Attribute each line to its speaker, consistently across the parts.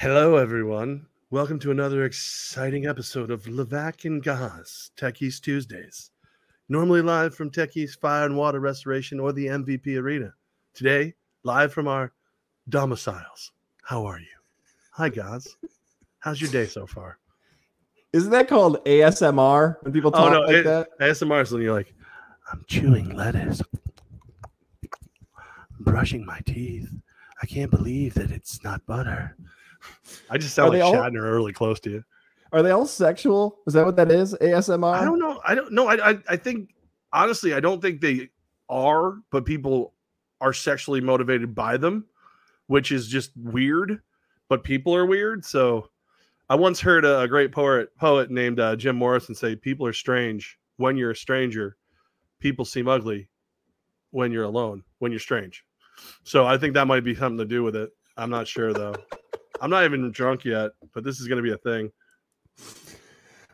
Speaker 1: Hello, everyone. Welcome to another exciting episode of Levac and Gaz Techies Tuesdays. Normally live from Techies Fire and Water Restoration or the MVP Arena. Today, live from our domiciles. How are you? Hi, Gaz. How's your day so far?
Speaker 2: Isn't that called ASMR when people oh, talk like
Speaker 1: it-
Speaker 2: that?
Speaker 1: ASMR is when you're like, I'm chewing lettuce, brushing my teeth. I can't believe that it's not butter. I just sound like
Speaker 2: all-
Speaker 1: Shatner really close to you.
Speaker 2: Are they all sexual? Is that what that is? ASMR?
Speaker 1: I don't know. I don't know. I, I I think honestly, I don't think they are, but people are sexually motivated by them, which is just weird. But people are weird. So I once heard a, a great poet poet named uh, Jim Morrison say, "People are strange when you're a stranger. People seem ugly when you're alone. When you're strange." So I think that might be something to do with it. I'm not sure though. I'm not even drunk yet, but this is going to be a thing.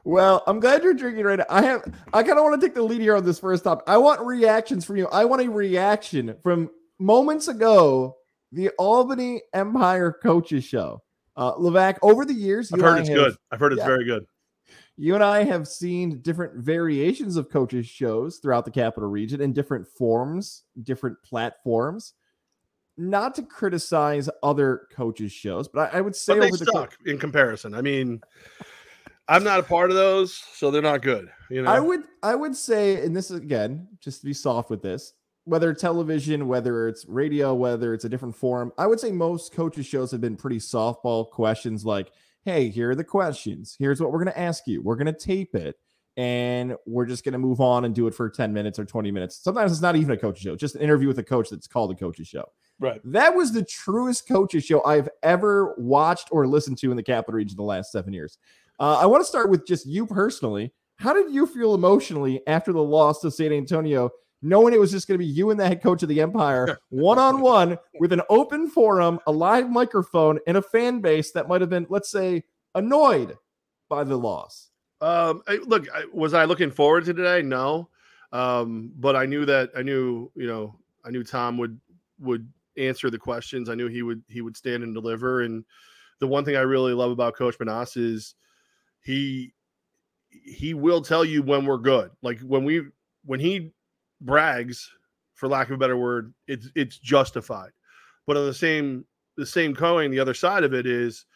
Speaker 2: Well, I'm glad you're drinking right now. I have I kind of want to take the lead here on this first topic. I want reactions from you. I want a reaction from moments ago, the Albany Empire Coaches Show. Uh Levac, over the years,
Speaker 1: I've heard it's
Speaker 2: have-
Speaker 1: good. I've heard it's
Speaker 2: yeah.
Speaker 1: very good.
Speaker 2: you and I have seen different variations of coaches shows throughout the capital region in different forms, different platforms. Not to criticize other coaches shows, but I, I would say
Speaker 1: but they
Speaker 2: over the co-
Speaker 1: suck in comparison. I mean, I'm not a part of those, so they're not good. You know,
Speaker 2: I would I would say, and this is again, just to be soft with this, whether television, whether it's radio, whether it's a different forum, I would say most coaches shows have been pretty softball questions like, hey, here are the questions. Here's what we're gonna ask you. We're gonna tape it. And we're just going to move on and do it for 10 minutes or 20 minutes. Sometimes it's not even a coach show, just an interview with a coach that's called a coach's show.
Speaker 1: Right.
Speaker 2: That was the truest coaches show I've ever watched or listened to in the capital region the last seven years. Uh, I want to start with just you personally. How did you feel emotionally after the loss to San Antonio, knowing it was just going to be you and the head coach of the Empire one on one with an open forum, a live microphone, and a fan base that might have been, let's say, annoyed by the loss?
Speaker 1: Um, I, look, I, was I looking forward to today? No, um, but I knew that I knew, you know, I knew Tom would would answer the questions. I knew he would he would stand and deliver. And the one thing I really love about Coach Menas is he he will tell you when we're good. Like when we when he brags, for lack of a better word, it's it's justified. But on the same the same coin, the other side of it is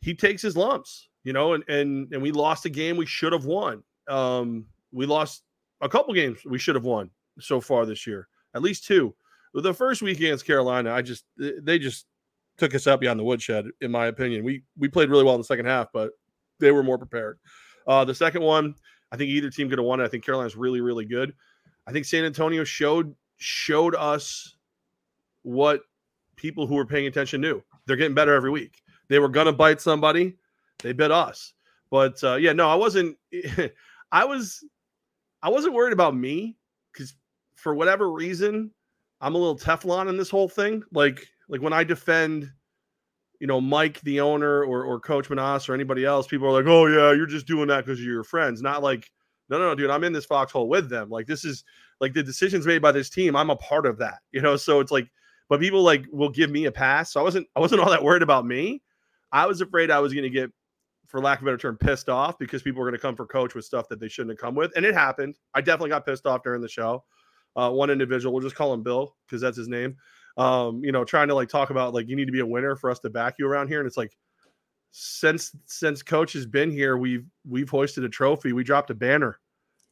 Speaker 1: he takes his lumps, you know, and and and we lost a game we should have won. Um, we lost a couple games we should have won so far this year, at least two. The first week against Carolina, I just they just took us up beyond the woodshed, in my opinion. We we played really well in the second half, but they were more prepared. Uh, the second one, I think either team could have won it. I think Carolina's really, really good. I think San Antonio showed showed us what people who were paying attention knew. They're getting better every week. They were gonna bite somebody, they bit us. But uh, yeah, no, I wasn't. I was, I wasn't worried about me because for whatever reason, I'm a little Teflon in this whole thing. Like, like when I defend, you know, Mike, the owner, or or Coach Menas or anybody else, people are like, "Oh yeah, you're just doing that because you're your friends." Not like, no, no, no, dude, I'm in this foxhole with them. Like, this is like the decisions made by this team. I'm a part of that, you know. So it's like, but people like will give me a pass. So I wasn't, I wasn't all that worried about me. I was afraid I was going to get, for lack of a better term, pissed off because people were going to come for coach with stuff that they shouldn't have come with, and it happened. I definitely got pissed off during the show. Uh, one individual, we'll just call him Bill because that's his name. Um, you know, trying to like talk about like you need to be a winner for us to back you around here, and it's like since since coach has been here, we've we've hoisted a trophy, we dropped a banner,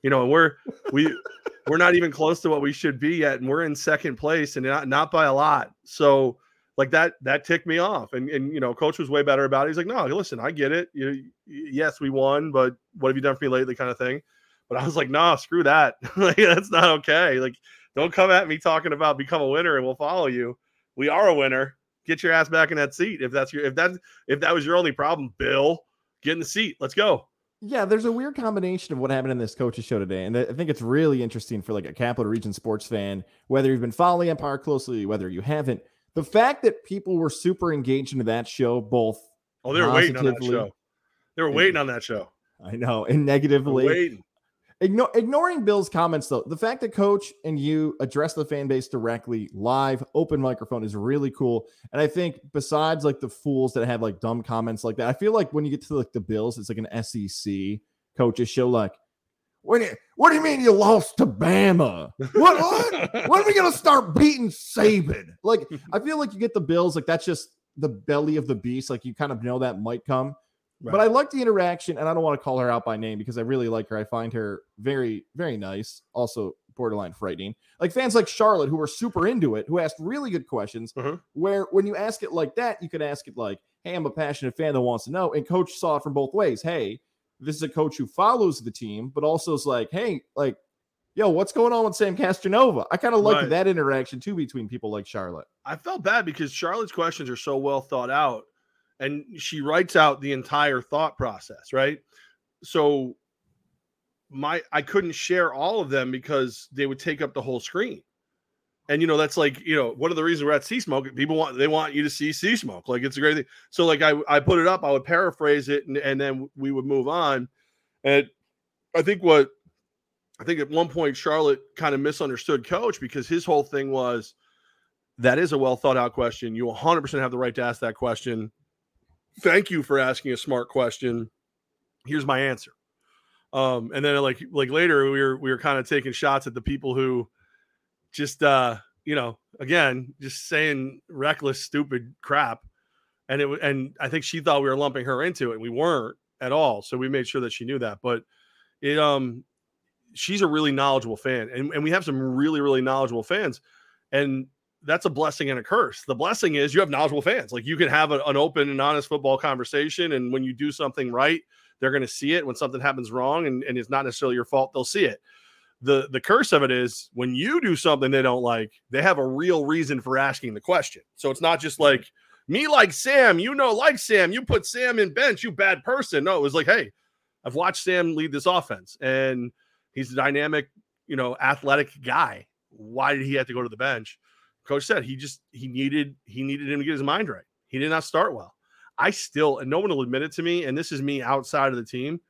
Speaker 1: you know, and we're we we're not even close to what we should be yet, and we're in second place, and not not by a lot. So like that that ticked me off, and and you know, coach was way better about it. He's like, no, listen, I get it. You yes, we won, but what have you done for me lately, kind of thing. But I was like, nah, screw that. like that's not okay. Like don't come at me talking about become a winner and we'll follow you. We are a winner. Get your ass back in that seat. If that's your if that if that was your only problem, Bill, get in the seat. Let's go.
Speaker 2: Yeah, there's a weird combination of what happened in this coaches show today, and I think it's really interesting for like a Capital Region sports fan, whether you've been following Empire closely, whether you haven't. The fact that people were super engaged into that show, both
Speaker 1: Oh, they were waiting on that show. They were waiting on that show.
Speaker 2: I know, and negatively, Ignore, ignoring Bill's comments, though, the fact that Coach and you address the fan base directly, live, open microphone is really cool. And I think besides like the fools that have like dumb comments like that, I feel like when you get to like the Bills, it's like an SEC coaches show. Like, what do you, what do you mean you lost to Bama? What what? when are we gonna start beating Saban? Like, I feel like you get the Bills, like that's just the belly of the beast. Like you kind of know that might come. Right. But I like the interaction, and I don't want to call her out by name because I really like her. I find her very, very nice. Also, borderline frightening. Like fans like Charlotte, who were super into it, who asked really good questions. Uh-huh. Where when you ask it like that, you could ask it like, "Hey, I'm a passionate fan that wants to know." And coach saw it from both ways. Hey, this is a coach who follows the team, but also is like, "Hey, like, yo, what's going on with Sam Castronova?" I kind of like right. that interaction too between people like Charlotte.
Speaker 1: I felt bad because Charlotte's questions are so well thought out and she writes out the entire thought process, right? So my I couldn't share all of them because they would take up the whole screen. And you know, that's like, you know, one of the reasons we're at Sea Smoke, people want they want you to see Sea Smoke. Like it's a great thing. So like I I put it up, I would paraphrase it and, and then we would move on. And I think what I think at one point Charlotte kind of misunderstood coach because his whole thing was that is a well thought out question. You 100% have the right to ask that question thank you for asking a smart question. Here's my answer. Um, and then like like later we were we were kind of taking shots at the people who just uh you know again just saying reckless stupid crap. And it and I think she thought we were lumping her into it. And we weren't at all. So we made sure that she knew that. But it um she's a really knowledgeable fan. And, and we have some really really knowledgeable fans. And that's a blessing and a curse. The blessing is you have knowledgeable fans. Like you can have a, an open and honest football conversation, and when you do something right, they're going to see it. When something happens wrong and, and it's not necessarily your fault, they'll see it. The the curse of it is when you do something they don't like, they have a real reason for asking the question. So it's not just like me like Sam, you know, like Sam, you put Sam in bench, you bad person. No, it was like, hey, I've watched Sam lead this offense, and he's a dynamic, you know, athletic guy. Why did he have to go to the bench? Coach said he just he needed he needed him to get his mind right. He did not start well. I still and no one will admit it to me, and this is me outside of the team.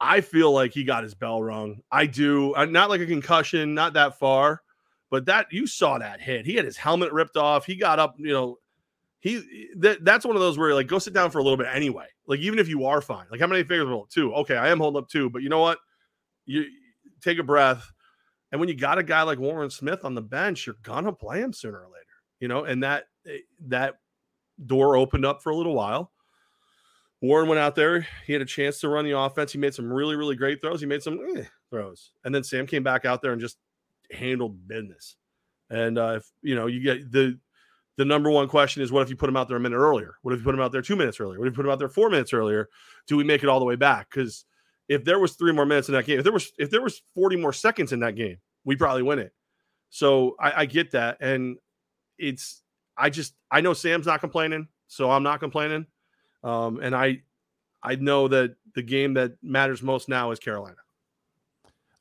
Speaker 1: I feel like he got his bell rung. I do. Uh, not like a concussion, not that far, but that you saw that hit. He had his helmet ripped off. He got up, you know. He that, that's one of those where like go sit down for a little bit anyway. Like even if you are fine, like how many fingers? Well, two. Okay, I am holding up two, but you know what? You take a breath and when you got a guy like Warren Smith on the bench, you're gonna play him sooner or later, you know. And that eh, that door opened up for a little while. Warren went out there. He had a chance to run the offense. He made some really, really great throws. He made some eh, throws, and then Sam came back out there and just handled business. And uh, if you know, you get the the number one question is, what if you put him out there a minute earlier? What if you put him out there two minutes earlier? What if you put him out there four minutes earlier? Do we make it all the way back? Because if there was three more minutes in that game, if there was if there was 40 more seconds in that game, we probably win it. So I, I get that. And it's I just I know Sam's not complaining, so I'm not complaining. Um, and I I know that the game that matters most now is Carolina.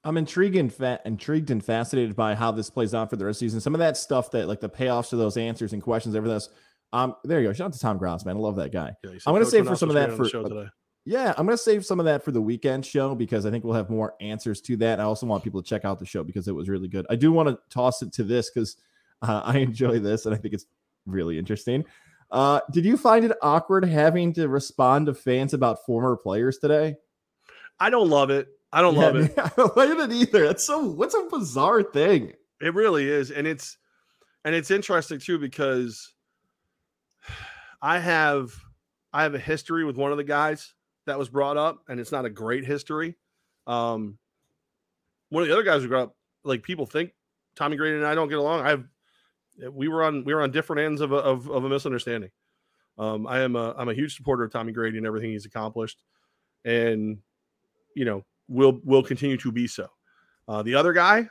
Speaker 2: I'm intrigued and fa- intrigued and fascinated by how this plays out for the rest of the season. Some of that stuff that like the payoffs to those answers and questions, everything else. Um, there you go. Shout out to Tom Gross, man. I love that guy. Yeah, I'm gonna say for some of that for yeah, I'm going to save some of that for the weekend show because I think we'll have more answers to that. I also want people to check out the show because it was really good. I do want to toss it to this because uh, I enjoy this and I think it's really interesting. Uh, did you find it awkward having to respond to fans about former players today?
Speaker 1: I don't love it. I don't yeah, love it.
Speaker 2: I don't like it either. That's so what's a bizarre thing.
Speaker 1: It really is, and it's and it's interesting too because I have I have a history with one of the guys that was brought up, and it's not a great history. Um, one of the other guys who grew up, like people think Tommy Grady and I don't get along. I've we were on we were on different ends of a, of, of a misunderstanding. Um, I am a I'm a huge supporter of Tommy Grady and everything he's accomplished, and you know will will continue to be so. Uh, the other guy,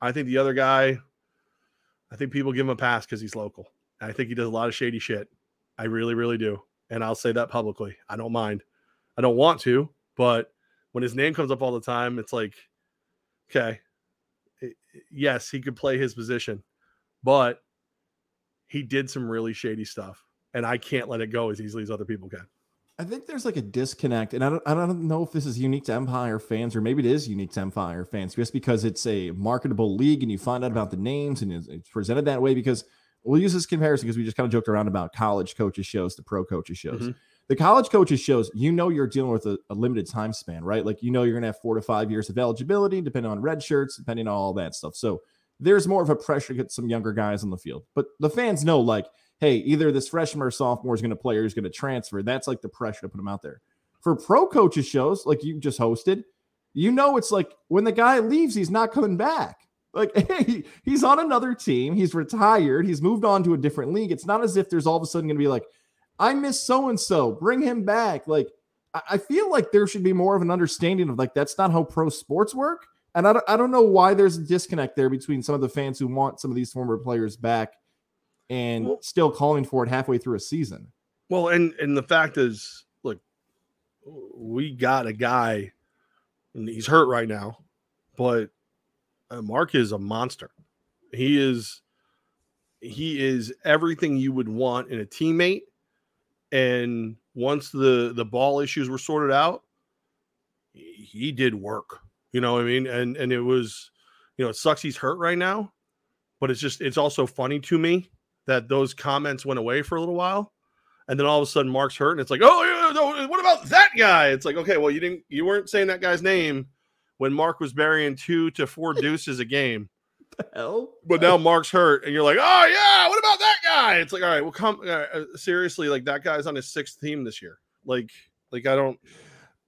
Speaker 1: I think the other guy, I think people give him a pass because he's local. I think he does a lot of shady shit. I really, really do and I'll say that publicly. I don't mind. I don't want to, but when his name comes up all the time, it's like, okay, yes, he could play his position, but he did some really shady stuff, and I can't let it go as easily as other people can.
Speaker 2: I think there's like a disconnect, and I don't, I don't know if this is unique to Empire fans or maybe it is unique to Empire fans just because it's a marketable league and you find out about the names and it's presented that way. Because we'll use this comparison because we just kind of joked around about college coaches shows to pro coaches shows.
Speaker 1: Mhm.
Speaker 2: The college coaches shows, you know, you're dealing with a, a limited time span, right? Like, you know, you're going to have four to five years of eligibility, depending on red shirts, depending on all that stuff. So there's more of a pressure to get some younger guys on the field. But the fans know, like, hey, either this freshman or sophomore is going to play or he's going to transfer. That's like the pressure to put him out there. For pro coaches shows, like you just hosted, you know, it's like when the guy leaves, he's not coming back. Like, hey, he's on another team. He's retired. He's moved on to a different league. It's not as if there's all of a sudden going to be like, I miss so and so. Bring him back. Like, I feel like there should be more of an understanding of like that's not how pro sports work. And I don't, I don't know why there's a disconnect there between some of the fans who want some of these former players back and
Speaker 1: Well-
Speaker 2: still calling for it halfway through a season.
Speaker 1: Well, and and the fact is, look, we got a guy, and he's hurt right now, but uh, Mark is a monster. He is, he is everything you would want in a teammate. And once the the ball issues were sorted out, he did work. You know what I mean? And and it was, you know, it sucks he's hurt right now, but it's just it's also funny to me that those comments went away for a little while and then all of a sudden Mark's hurt, and it's like, oh what about that guy? It's like, okay, well, you didn't, you weren't saying that guy's name when Mark was burying two to four deuces a game,
Speaker 2: Hell,
Speaker 1: but now Mark's hurt, and you're like, oh yeah, what about that guy? It's like, all right, well, come uh, uh, seriously, like that guy's on his sixth team this year, like, like I don't,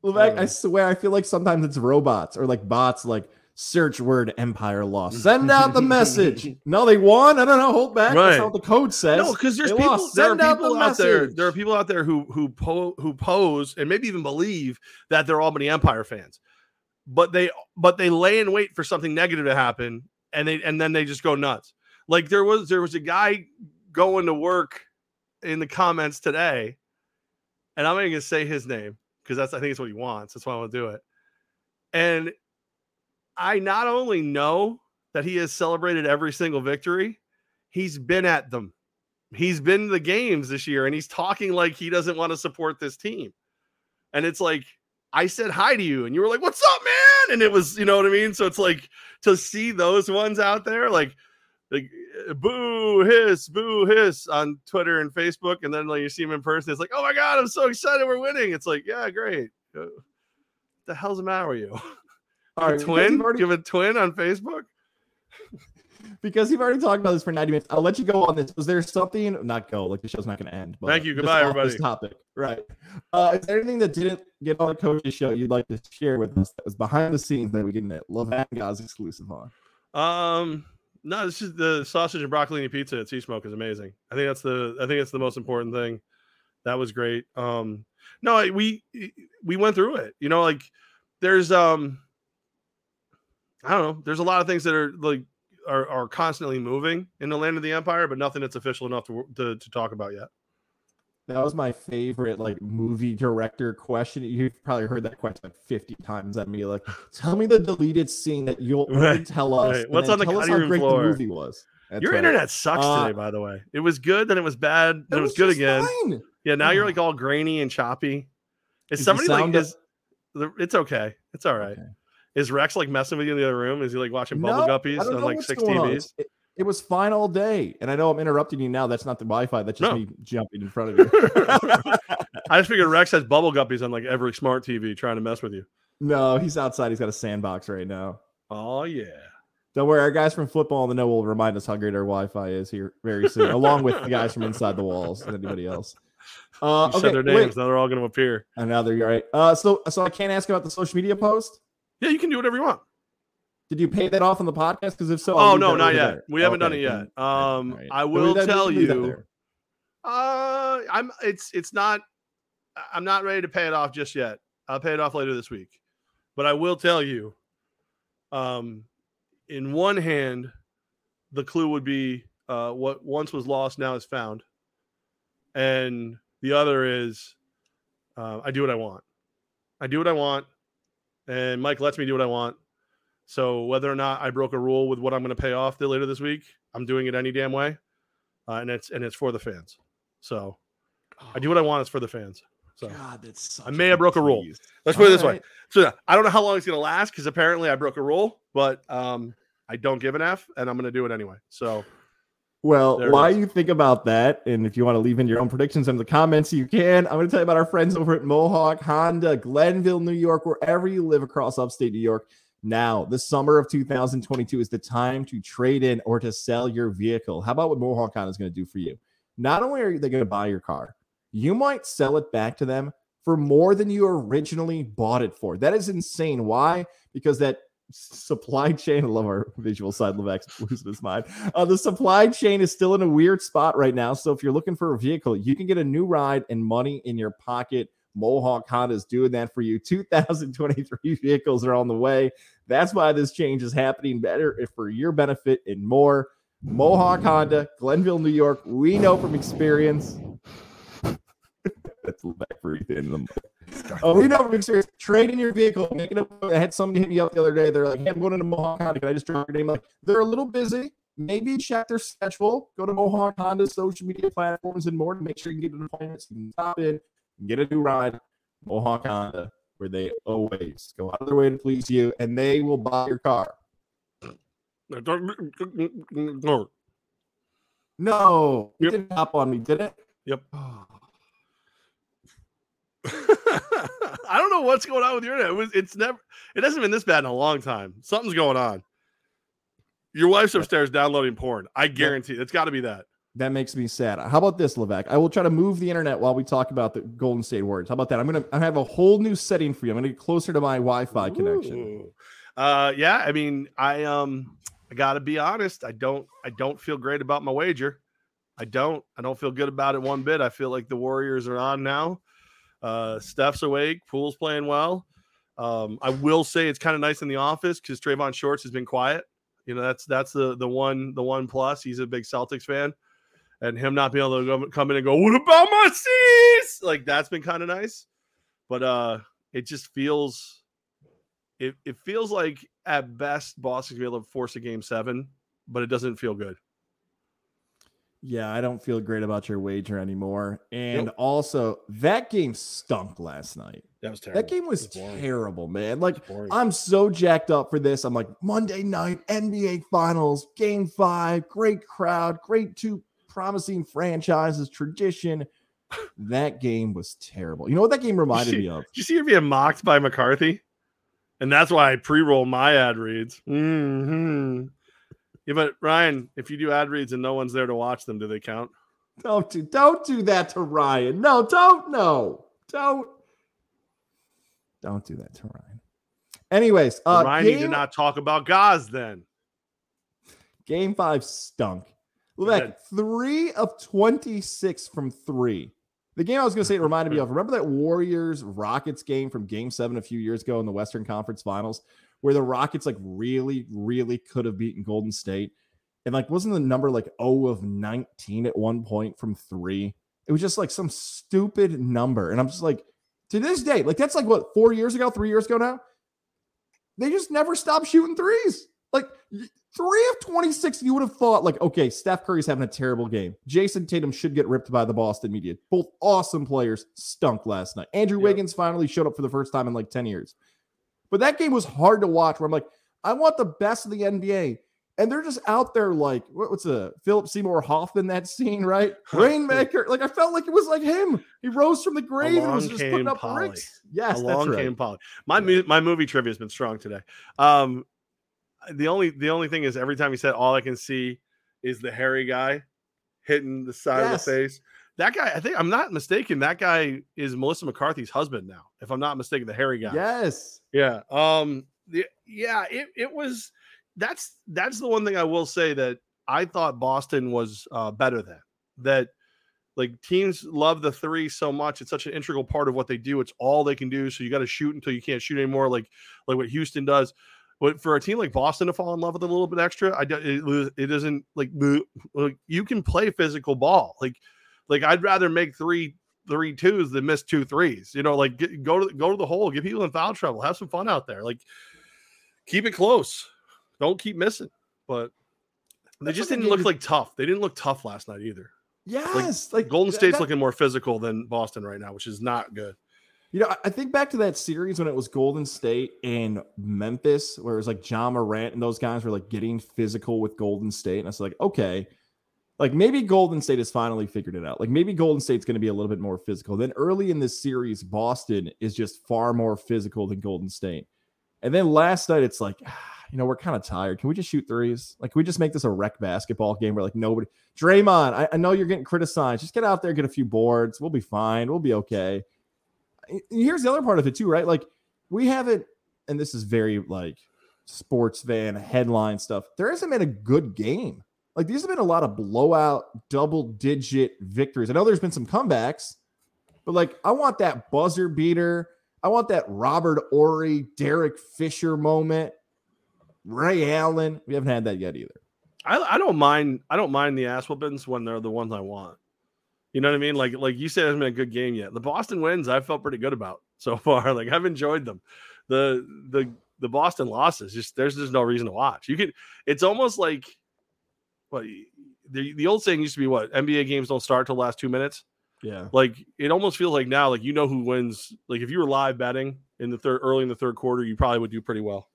Speaker 2: Levesque,
Speaker 1: know.
Speaker 2: I swear, I feel like sometimes it's robots or like bots, like search word Empire lost. Send out the message. No, they won. I don't know. Hold back.
Speaker 1: Right.
Speaker 2: That's not what the code says.
Speaker 1: no, because there's
Speaker 2: They
Speaker 1: people,
Speaker 2: lost.
Speaker 1: there are
Speaker 2: Send out the
Speaker 1: people out there, there are people out there who who po- who pose and maybe even believe that they're Albany Empire fans, but they but they lay in wait for something negative to happen, and they and then they just go nuts. Like there was there was a guy going to work in the comments today, and I'm not even gonna say his name because that's I think it's what he wants. That's why I want to do it. And I not only know that he has celebrated every single victory, he's been at them. He's been the games this year and he's talking like he doesn't want to support this team. And it's like, I said hi to you and you were like, What's up, man? And it was, you know what I mean? So it's like to see those ones out there, like, like uh, boo hiss, boo hiss on Twitter and Facebook, and then like you see him in person, it's like, oh my god, I'm so excited, we're winning. It's like, yeah, great. Uh, What the hell's the matter with you?
Speaker 2: All
Speaker 1: a twin?
Speaker 2: already-
Speaker 1: Give a twin on Facebook?
Speaker 2: because you've already talked about this for 90 minutes. I'll let you go on this. Was there something not go like the show's not going to end? But
Speaker 1: Thank you. Goodbye,
Speaker 2: off this
Speaker 1: everybody.
Speaker 2: Topic, right? Uh, is there anything that didn't get on the coach's show you'd like to share with us that was behind the scenes that we can get Levanga's exclusive on?
Speaker 1: Um, no, this is the sausage and broccolini pizza at Sea Smoke is amazing. I think that's the I think that's the most important thing. That was great. Um, no, I- we we went through it. You know, like there's um, I don't know. There's a lot of things that are like are, are constantly moving in the land of the empire, but nothing that's official enough to to, to talk about yet.
Speaker 2: That was my favorite like movie director question. You've probably heard that question like 50 times at me. Like, tell me the deleted scene that you'll
Speaker 1: Right,
Speaker 2: tell us.
Speaker 1: right. What's on the cutting room
Speaker 2: great
Speaker 1: floor?
Speaker 2: the movie was. That's
Speaker 1: Your
Speaker 2: right.
Speaker 1: internet sucks
Speaker 2: Uh,
Speaker 1: today, by the way. It was good, then it was bad, then it, was, good again.
Speaker 2: fine.
Speaker 1: Yeah, now you're like all grainy and choppy. Is
Speaker 2: the
Speaker 1: somebody like is it's okay. It's all right.
Speaker 2: Okay.
Speaker 1: Is Rex like messing with you in the other room? Is he like watching bubble
Speaker 2: No,
Speaker 1: guppies on like six. TVs?
Speaker 2: It, it was fine all day, and I know I'm interrupting you now. That's not the Wi-Fi. That's just
Speaker 1: No.
Speaker 2: me jumping in front of you.
Speaker 1: I just figured Rex has bubble guppies on like every smart TV trying to mess with you.
Speaker 2: no, he's outside. He's got a sandbox right now.
Speaker 1: Oh yeah.
Speaker 2: Don't worry, our guys from football in the know will remind us how great our Wi-Fi is here very soon, along with the guys from inside the walls and anybody else. Uh,
Speaker 1: You
Speaker 2: okay,
Speaker 1: said their
Speaker 2: wait.
Speaker 1: names, now they're all gonna appear.
Speaker 2: And now they're right. Uh, so, so I can't ask about the social media post.
Speaker 1: Yeah, you can do whatever you want.
Speaker 2: Did you pay that off on the podcast? Because if so,
Speaker 1: Oh, no, not yet.
Speaker 2: there.
Speaker 1: We haven't done it yet. Um,
Speaker 2: right.
Speaker 1: I will
Speaker 2: that-
Speaker 1: tell you- Uh, I'm. It's it's not. I'm not ready to pay it off just yet. I'll pay it off later this week, but I will tell you. Um, in one hand, the clue would be uh, what once was lost now is found, and the other is uh, I do what I want. I do what I want, and Mike lets me do what I want. So whether or not I broke a rule with what I'm going to pay off the, later this week, I'm doing it any damn way, uh, and it's and it's for the fans. So I do what I want. It's for the fans. So
Speaker 2: God, that's
Speaker 1: I may have broke a rule. let's put it this way. So I don't know how long it's gonna last because apparently I broke a rule, but um, I don't give an F, and I'm gonna do it anyway. So
Speaker 2: Well,
Speaker 1: There
Speaker 2: while you think about that, and if you want to leave in your own predictions in the comments, you can. I'm going to tell you about our friends over at Mohawk Honda, Glenville, New York, wherever you live across upstate New York. Now, the summer of 2022 is the time to trade in or to sell your vehicle. How about what Mohawk Honda is going to do for you? Not only are they going to buy your car, you might sell it back to them for more than you originally bought it for. That is insane. Why? Because that supply chain, I love our visual side, Levesque's losing his mind. Uh, the supply chain is still in a weird spot right now. So if you're looking for a vehicle, you can get a new ride and money in your pocket. Mohawk Honda is doing that for you. 2023 vehicles are on the way. That's why this change is happening better if for your benefit and more. Mohawk Honda, Glenville, New York. We know from experience. That's back breathing in the Oh, we know from experience. Trade in your vehicle. Make it up. I had somebody hit me up the other day. They're like, "Hey, I'm going into Mohawk Honda. Can I just drop your name?" Like, they're a little busy. Maybe check their schedule. Go to Mohawk Honda's social media platforms and more to make sure you can get an appointment. So you can stop in and get a new ride. Mohawk Honda, where they always go out of their way to please you, and they will buy your car. No, it
Speaker 1: Yep.
Speaker 2: didn't hop on me, did it?
Speaker 1: Yep. Oh. I don't know what's going on with your internet. It was, it's never. It hasn't been this bad in a long time. Something's going on. Your wife's upstairs downloading porn. I guarantee it's got to be that.
Speaker 2: That makes me sad. How about this, Levesque? I will try to move the internet while we talk about the Golden State Warriors. How about that? I'm gonna I have a whole new setting for you. I'm gonna get closer to my Wi-Fi connection.
Speaker 1: Uh, yeah. I mean, I um, I got to be honest. I don't. I don't feel great about my wager. I don't. I don't feel good about it one bit. I feel like the Warriors are on now. Uh, Steph's awake. Poole's playing well. Um, I will say it's kind of nice in the office because Trayvon Shorts has been quiet. You know, that's that's the the one the one plus. He's a big Celtics fan, and him not being able to go, come in and go, "What about my C's?" Like that's been kind of nice. But uh, it just feels it, it feels like at best Boston's gonna be able to force a game seven, but it doesn't feel good.
Speaker 2: Yeah, I don't feel great about your wager anymore. And
Speaker 1: Nope.
Speaker 2: also, that game stunk last night.
Speaker 1: That was terrible.
Speaker 2: That game was terrible, man. Like. I'm so jacked up for this. I'm like Monday night NBA Finals, Game Five, great crowd, great two promising franchises, tradition. That game was terrible. You know what that game reminded me of?
Speaker 1: Did you see her being mocked by McCarthy? And that's why I pre-roll my ad reads. hmm Yeah, but Ryan, if you do ad reads and no one's there to watch them, do they count?
Speaker 2: Don't do don't do that to Ryan. No, don't no. Don't don't do that to Ryan. Anyways, uh
Speaker 1: Ryan, you did not talk about Gaz then.
Speaker 2: game five stunk. Look, three of 26 from three. The game I was going to say it reminded me of. Remember that Warriors Rockets game from game seven a few years ago in the Western Conference Finals, where the Rockets like really, really could have beaten Golden State. And like, wasn't the number like 0 of 19 at one point from three? It was just like some stupid number. And I'm just like, to this day, like that's like what, four years ago, three years ago now? They just never stopped shooting threes. Like three of 26, you would have thought, like, okay, Steph Curry's having a terrible game. Jayson Tatum should get ripped by the Boston media. Both awesome players stunk last night. Andrew
Speaker 1: Yep.
Speaker 2: Wiggins finally showed up for the first time in like 10 years. But that game was hard to watch where I'm like, I want the best of the NBA. And they're just out there like, what's a Philip Seymour Hoffman that scene, right? Rainmaker. Like I felt like it was like him. He rose from the grave and was
Speaker 1: Along
Speaker 2: just putting up
Speaker 1: Polly.
Speaker 2: bricks. Yes, that's
Speaker 1: Along
Speaker 2: right.
Speaker 1: came Polly. My my movie trivia has been strong today. Um, the only the only thing is every time he said all I can see is the hairy guy hitting the side
Speaker 2: Yes.
Speaker 1: of the face. That guy, I think I'm not mistaken. That guy is Melissa McCarthy's husband now, if I'm not mistaken. The hairy guy.
Speaker 2: Yes.
Speaker 1: Yeah. Um. The, yeah. It it was. That's that's the one thing I will say that I thought Boston was uh, better than that. Like teams love the three so much; it's such an integral part of what they do. It's all they can do. So you got to shoot until you can't shoot anymore. Like like what Houston does. But for a team like Boston to fall in love with a little bit extra, I it, it doesn't like, like you can play physical ball. Like like I'd rather make three three twos than miss two threes. You know, like get, go to go to the hole, get people in foul trouble, have some fun out there. Like keep it close. Don't keep missing. But they just didn't look like tough. They didn't look tough last night either.
Speaker 2: Yes, like,
Speaker 1: Golden State's
Speaker 2: that-
Speaker 1: looking more physical than Boston right now, which is not good.
Speaker 2: You know, I- I think back to that series when it was Golden State and Memphis, where it was like Ja Morant and those guys were like getting physical with Golden State. And I was like, okay, like maybe Golden State has finally figured it out. Like maybe Golden State's going to be a little bit more physical. Then early in this series, Boston is just far more physical than Golden State. And then last night, it's like, ah, you know, we're kind of tired. Can we just shoot threes? Like, we just make this a rec basketball game where like nobody, Draymond, I, I know you're getting criticized. Just get out there, get a few boards. We'll be fine. We'll be okay here's the other part of it too, right? Like we haven't, and this is very like sports van headline stuff. There hasn't been a good game. Like these have been a lot of blowout, double digit victories. I know there's been some comebacks, but like I want that buzzer beater. I want that Robert Horry, Derek Fisher moment. Ray Allen. We haven't had that yet either.
Speaker 1: I, I don't mind I don't mind the ass whoopings when they're the ones I want. You know what I mean? Like like you said, it hasn't been a good game yet. The Boston wins I felt pretty good about so far. Like I've enjoyed them. The the the Boston losses just there's just no reason to watch. You could it's almost like what the the old saying used to be what NBA games don't start till the last two minutes.
Speaker 2: Yeah.
Speaker 1: Like it almost feels like now like you know who wins. Like if you were live betting in the third early in the third quarter, you probably would do pretty well.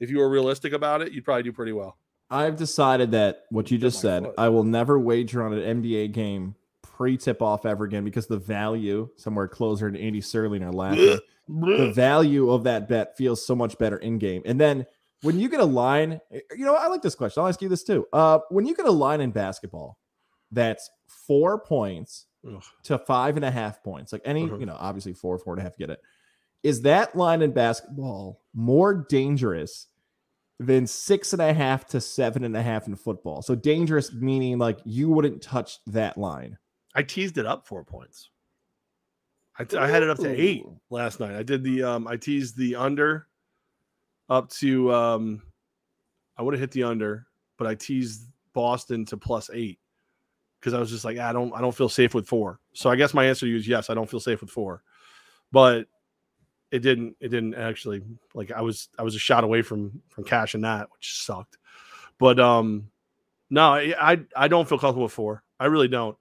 Speaker 1: If you were realistic about it, you'd probably do pretty well.
Speaker 2: I've decided that what you just said,
Speaker 1: foot.
Speaker 2: I will never wager on an NBA game pre tip off ever again because the value, somewhere closer to Andy Serling are laughing, the value of that bet feels so much better in game. And then when you get a line, you know, I like this question. I'll ask you this too. Uh, when you get a line in basketball that's four points
Speaker 1: Ugh.
Speaker 2: to five and a half points, like any,
Speaker 1: Mhm.
Speaker 2: you know, obviously four, four and a half, get it. Is that line in basketball more dangerous than six and a half to seven and a half in football? So dangerous meaning like you wouldn't touch that line.
Speaker 1: I teased it up four points. I, I had it up to eight last night. I did the um I teased the under up to um I would have hit the under, but I teased Boston to plus eight because I was just like, I don't I don't feel safe with four. So I guess my answer to you is yes, I don't feel safe with four. But it didn't it didn't actually like I was I was a shot away from from cashing that, which sucked. But um no, I I, don't feel comfortable with four. I really don't.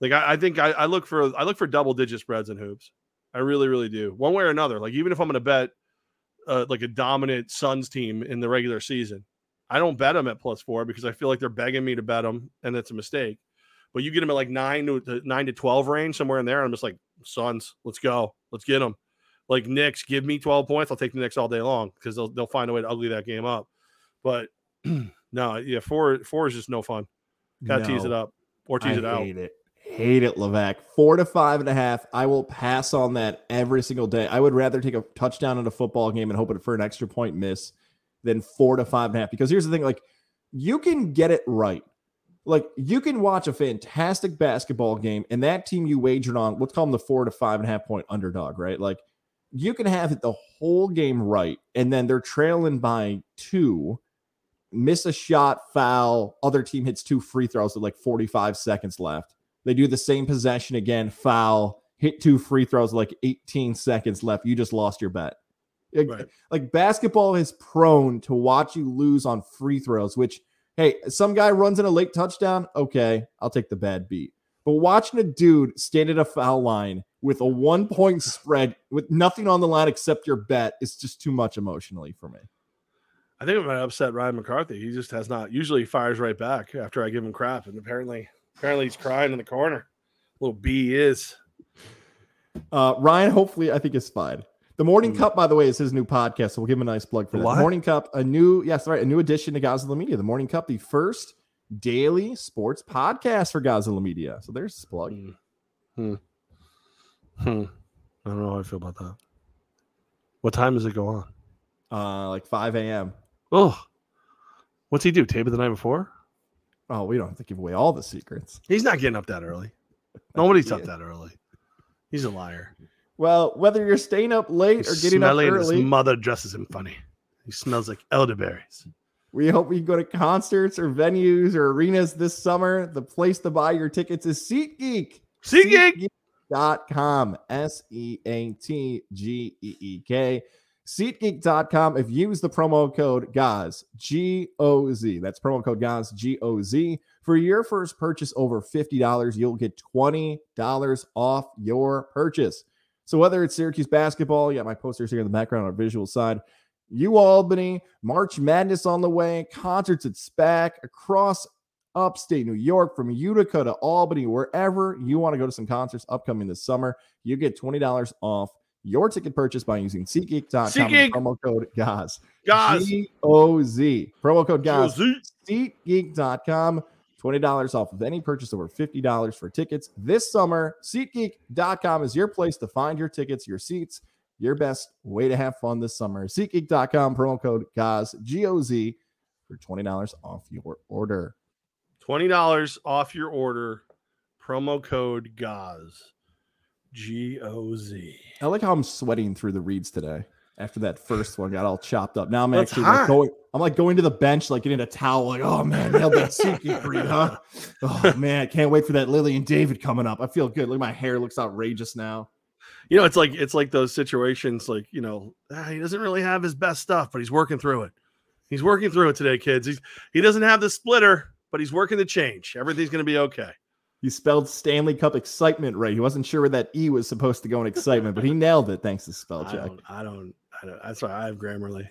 Speaker 1: Like I, I think I, I look for I look for double digit spreads and hoops. I really, really do. One way or another. Like even if I'm to bet uh, like a dominant Suns team in the regular season, I don't bet them at plus four because I feel like they're begging me to bet them, and it's a mistake. But you get them at like nine to nine to twelve range somewhere in there, and I'm just like Suns, let's go, let's get them. Like Knicks, give me twelve points. I'll take the Knicks all day long because they'll they'll find a way to ugly that game up. But no, yeah, four four is just no fun. Got to tease it up or tease
Speaker 2: I
Speaker 1: it out.
Speaker 2: it. Hate it, Levac. Four to five and a half. I will pass on that every single day. I would rather take a touchdown in a football game and hope it for an extra point miss than four to five and a half. Because here's the thing: like you can get it right. Like you can watch a fantastic basketball game, and that team you wagered on, let's call them the four to five and a half point underdog, right? Like you can have it the whole game right, and then they're trailing by two miss a shot, foul. Other team hits two free throws with like 45 seconds left. They do the same possession again, foul, hit two free throws, like 18 seconds left. You just lost your bet. Like,
Speaker 1: Right.
Speaker 2: like basketball is prone to watch you lose on free throws, which, hey, some guy runs in a late touchdown. Okay, I'll take the bad beat. But watching a dude stand at a foul line with a one point spread with nothing on the line except your bet is just too much emotionally for me.
Speaker 1: I think it might upset Ryan McCarthy. He just has not. Usually, fires right back after I give him crap, and apparently, apparently, he's crying in the corner. Little B is.
Speaker 2: Uh, Ryan, hopefully, I think is fine. The Morning
Speaker 1: Mm.
Speaker 2: Cup, by the way, is his new podcast, so we'll give him a nice plug for
Speaker 1: The
Speaker 2: that.
Speaker 1: what?
Speaker 2: Morning Cup, a new, yes, right, a new addition to Godzilla Media. The Morning Cup, the first daily sports podcast for Godzilla Media. So there's his plug.
Speaker 1: Hmm. Hmm. Hmm. I don't know how I feel about that. What time does it go on?
Speaker 2: Uh, like 5 a.m.
Speaker 1: Oh, what's he do? Tape it the night before?
Speaker 2: Oh, we don't have to give away all the secrets.
Speaker 1: He's not getting up that early. Nobody's up that early. He's a liar.
Speaker 2: Well, whether you're staying up late or getting up
Speaker 1: early, his mother dresses him funny. He smells like elderberries.
Speaker 2: we hope you can go to concerts or venues or arenas this summer. The place to buy your tickets is SeatGeek.
Speaker 1: SeatGeek!
Speaker 2: SeatGeek.com. S E A T G E E K. SeatGeek.com. If you use the promo code GOZ, G O Z, that's promo code GOZ, G O Z, For your first purchase over $50, you'll get $20 off your purchase. So whether it's Syracuse basketball, you got my posters here in the background on our visual side, U Albany, March Madness on the way, concerts at SPAC across upstate New York, from Utica to Albany, wherever you want to go to some concerts upcoming this summer, you get $20 off your ticket purchase by using SeatGeek.com
Speaker 1: SeatGeek.
Speaker 2: promo code GAZ.
Speaker 1: Guys,
Speaker 2: G O Z. Promo code GAZ.
Speaker 1: G-O-Z.
Speaker 2: SeatGeek.com. $20 off of any purchase over $50 for tickets this summer. SeatGeek.com is your place to find your tickets, your seats, your best way to have fun this summer. SeatGeek.com, promo code GAZ, G O Z, for $20 off your order.
Speaker 1: twenty dollars off your order. Promo code GAZ. G O Z.
Speaker 2: I like how I'm sweating through the reads today after that first one got all chopped up. Now I'm
Speaker 1: it's
Speaker 2: actually like going, I'm like going to the bench, like getting a towel, like, oh man, nailed that SeatGeek read, huh? Oh man, can't wait for that Lily and David coming up. I feel good. Look, my hair looks outrageous now.
Speaker 1: You know, it's like it's like those situations, like you know, ah, he doesn't really have his best stuff, but he's working through it. He's working through it today, kids. He's he doesn't have the splitter, but he's working the change. Everything's gonna be okay.
Speaker 2: He spelled Stanley Cup excitement right. He wasn't sure where that E was supposed to go in excitement, but he nailed it thanks to spell
Speaker 1: I
Speaker 2: check.
Speaker 1: don't, I don't, I don't. That's why I have Grammarly.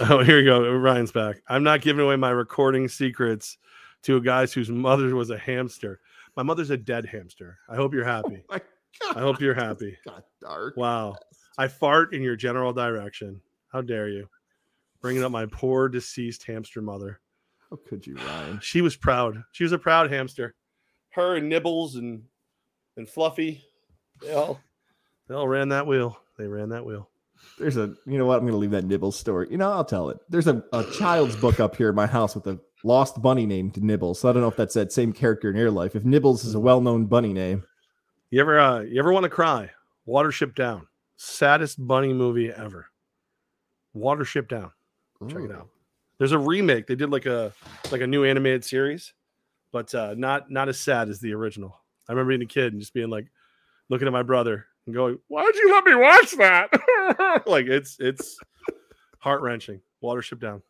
Speaker 1: Oh, here you go. Ryan's back. I'm not giving away my recording secrets to a guy whose mother was a hamster. My mother's a dead hamster. I hope you're happy.
Speaker 2: Oh my
Speaker 1: I hope you're happy.
Speaker 2: God, dark.
Speaker 1: Wow. I fart in your general direction. How dare you? Bringing up my poor deceased hamster mother.
Speaker 2: How could you, Ryan?
Speaker 1: She was proud. She was a proud hamster. Her and Nibbles and and Fluffy, they all they all ran that wheel. They ran that wheel.
Speaker 2: There's a, you know what? I'm going to leave that Nibbles story. You know, I'll tell it. There's a, a child's book up here in my house with a lost bunny named Nibbles. So I don't know if that's that same character in your life. If Nibbles is a well known bunny name,
Speaker 1: You ever uh you ever want to cry? Watership Down. Saddest bunny movie ever. Watership Down. Check it out. There's a remake. They did like a like a new animated series, but uh not not as sad as the original. I remember being a kid and just being like looking at my brother and going, Why'd you let me watch that? like it's it's heart wrenching. Watership Down.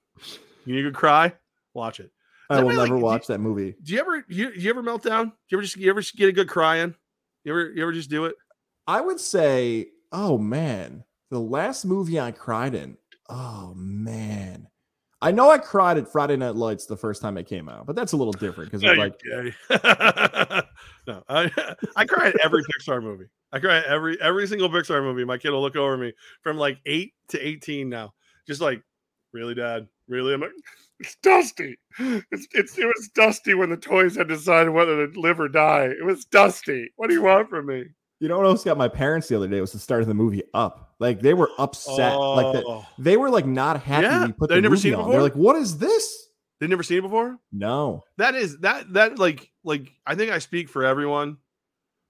Speaker 1: You need to cry? Watch it.
Speaker 2: I will
Speaker 1: like,
Speaker 2: never
Speaker 1: do-
Speaker 2: watch that movie.
Speaker 1: Do you ever you, you ever melt down? Do you ever just you ever just get a good crying? You ever you ever just do it?
Speaker 2: I would say, oh man, the last movie I cried in. Oh man, I know I cried at Friday Night Lights the first time it came out, but that's a little different because it's like
Speaker 1: no, I I cry at every Pixar movie. I cry at every every single Pixar movie. My kid will look over me from like eight to eighteen now, just like, really, Dad, really? I'm like, it's dusty. It's, it's it was dusty when the toys had decided whether to live or die. It was dusty. What do you want from me?
Speaker 2: you know what else got my parents the other day was the start of the movie Up. Like they were upset, like that.
Speaker 1: Oh.
Speaker 2: They were like not happy.
Speaker 1: Yeah,
Speaker 2: we put
Speaker 1: they'd
Speaker 2: the
Speaker 1: never seen it
Speaker 2: on.
Speaker 1: before?
Speaker 2: They're like, "What is this?"
Speaker 1: They never seen it before.
Speaker 2: No,
Speaker 1: That is that that like like I think I speak for everyone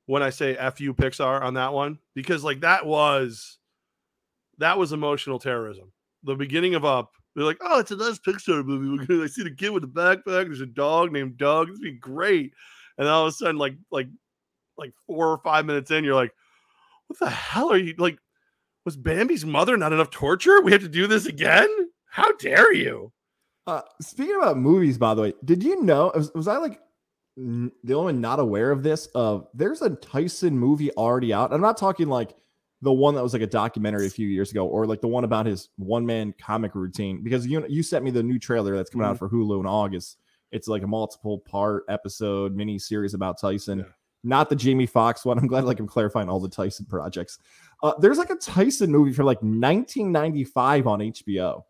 Speaker 1: when I say "f you Pixar" on that one because like that was that was emotional terrorism. The beginning of Up, they're like, "Oh, it's a nice Pixar movie." I see the kid with the backpack. There's a dog named Doug. It's be great. And all of a sudden, like like like four or five minutes in, you're like, "What the hell are you like?" Was Bambi's mother not enough torture? We have to do this again? How dare you?
Speaker 2: Uh, speaking about movies, by the way, did you know? Was, was I like n- the only one not aware of this? Of there's a Tyson movie already out. I'm not talking like the one that was like a documentary a few years ago, or like the one about his one man comic routine. Because you you sent me the new trailer that's coming out for Hulu in August. It's like a multiple part episode mini series about Tyson.
Speaker 1: Yeah.
Speaker 2: Not the Jamie Foxx one. I'm glad like I'm clarifying all the Tyson projects. Uh, there's like a Tyson movie from like 1995 on HBO.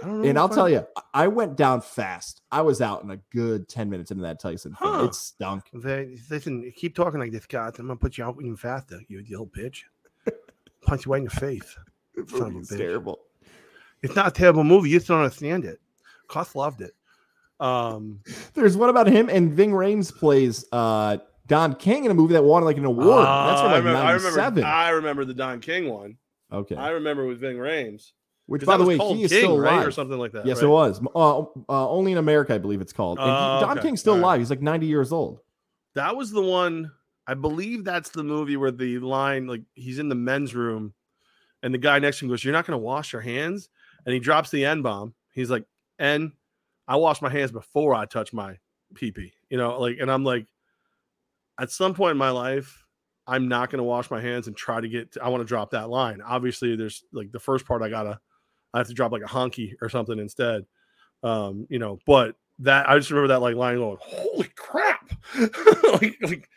Speaker 1: I don't know
Speaker 2: And I'll
Speaker 1: I-
Speaker 2: tell you, I went down fast. I was out in a good 10 minutes into that Tyson.
Speaker 1: Huh.
Speaker 2: It stunk.
Speaker 1: They, listen, keep talking like this, God. I'm gonna put you out even faster, you, you old bitch. Punch you right in the face.
Speaker 2: It
Speaker 1: Son of a bitch.
Speaker 2: terrible.
Speaker 1: It's not a terrible movie. You just don't understand it. Cost loved it. Um,
Speaker 2: There's one about him and Ving Rhames plays uh Don King in a movie that won like an award. That's from
Speaker 1: uh, I
Speaker 2: like
Speaker 1: remember, I
Speaker 2: 97.
Speaker 1: remember. I remember the Don King one.
Speaker 2: okay.
Speaker 1: I remember with Ving Rhames.
Speaker 2: Which, by the way, he is
Speaker 1: King,
Speaker 2: still
Speaker 1: right,
Speaker 2: alive.
Speaker 1: or something like that.
Speaker 2: yes,
Speaker 1: right?
Speaker 2: it was. Uh, uh, only in America, I believe it's called. And he-
Speaker 1: Oh,
Speaker 2: Don
Speaker 1: okay.
Speaker 2: King's still
Speaker 1: All right.
Speaker 2: alive. He's like 90 years old.
Speaker 1: That was the one. I believe that's the movie where the line, like he's in the men's room, and the guy next to him goes, "You're not going to wash your hands," and he drops the n bomb. He's like, "N I wash my hands before I touch my pee pee. You know, like, and I'm like, at some point in my life, I'm not going to wash my hands and try to get. To, I want to drop that line. Obviously, there's like the first part I gotta. I have to drop like a honky or something instead. Um, you know, but that I just remember that like line going, "Holy crap!" like, like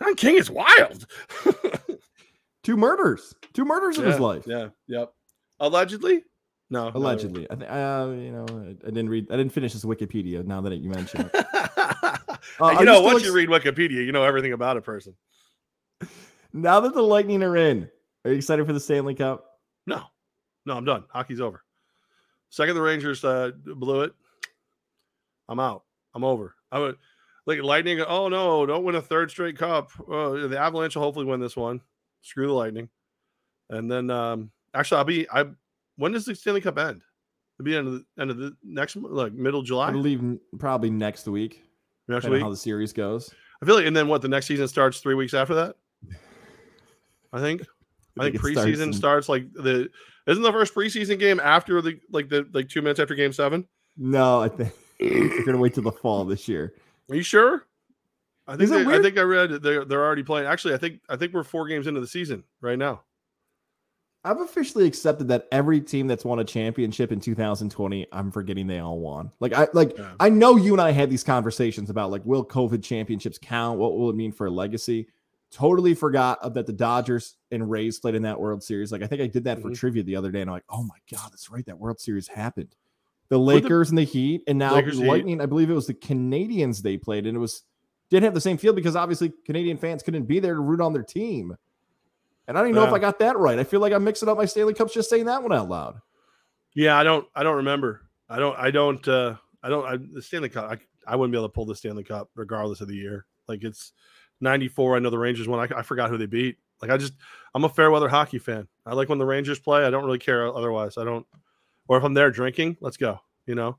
Speaker 1: Don King is wild.
Speaker 2: Two murders, two murders in his life.
Speaker 1: Yeah. Yep. Allegedly. No.
Speaker 2: Allegedly, I think. Uh, you know, I, I, didn't read. I didn't finish his Wikipedia. Now that you mention it,
Speaker 1: uh, you know, once you read Wikipedia, you know everything about a person.
Speaker 2: Now that the Lightning are in, are you excited for the Stanley Cup?
Speaker 1: No, no, I'm done. Hockey's over. Second, the Rangers uh, blew it. I'm out. I'm over. I would like Lightning. Oh no, don't win a third straight cup. Uh, the Avalanche will hopefully win this one. Screw the Lightning. And then um actually I'll be I when does the Stanley Cup end? It'll be end of the end of the next like middle July.
Speaker 2: I believe probably next week.
Speaker 1: Next week.
Speaker 2: How the series goes.
Speaker 1: I feel like and then what the next season starts three weeks after that? I think. I think, I think preseason starts, in... starts like the isn't the first preseason game after the like the like two minutes after game seven?
Speaker 2: No, I think we're gonna wait till the fall this year.
Speaker 1: Are you sure? I think they, I think I read they're they're already playing. Actually, I think I think we're four games into the season right now.
Speaker 2: I've officially accepted that every team that's won a championship in 2020, I'm forgetting they all won. Like I like yeah. I know you and I had these conversations about like will COVID championships count? What will it mean for a legacy? Totally forgot that the Dodgers and Rays played in that World Series. Like I think I did that mm-hmm. for trivia the other day, and I'm like, oh my god, that's right, that World Series happened. The Lakers the, and the Heat, and now Lakers, Lightning. Heat. I believe it was the Canadiens they played, and it was didn't have the same feel because obviously Canadian fans couldn't be there to root on their team. And I don't even know yeah. if I got that right. I feel like I'm mixing up my Stanley Cups just saying that one out loud.
Speaker 1: Yeah, I don't. I don't remember. I don't. I don't. uh I don't. I, the Stanley Cup. I, I wouldn't be able to pull the Stanley Cup regardless of the year. Like it's 94. I know the Rangers won. I, I forgot who they beat. Like I just. I'm a fair weather hockey fan. I like when the Rangers play. I don't really care otherwise. I don't. Or if I'm there drinking, let's go. You know.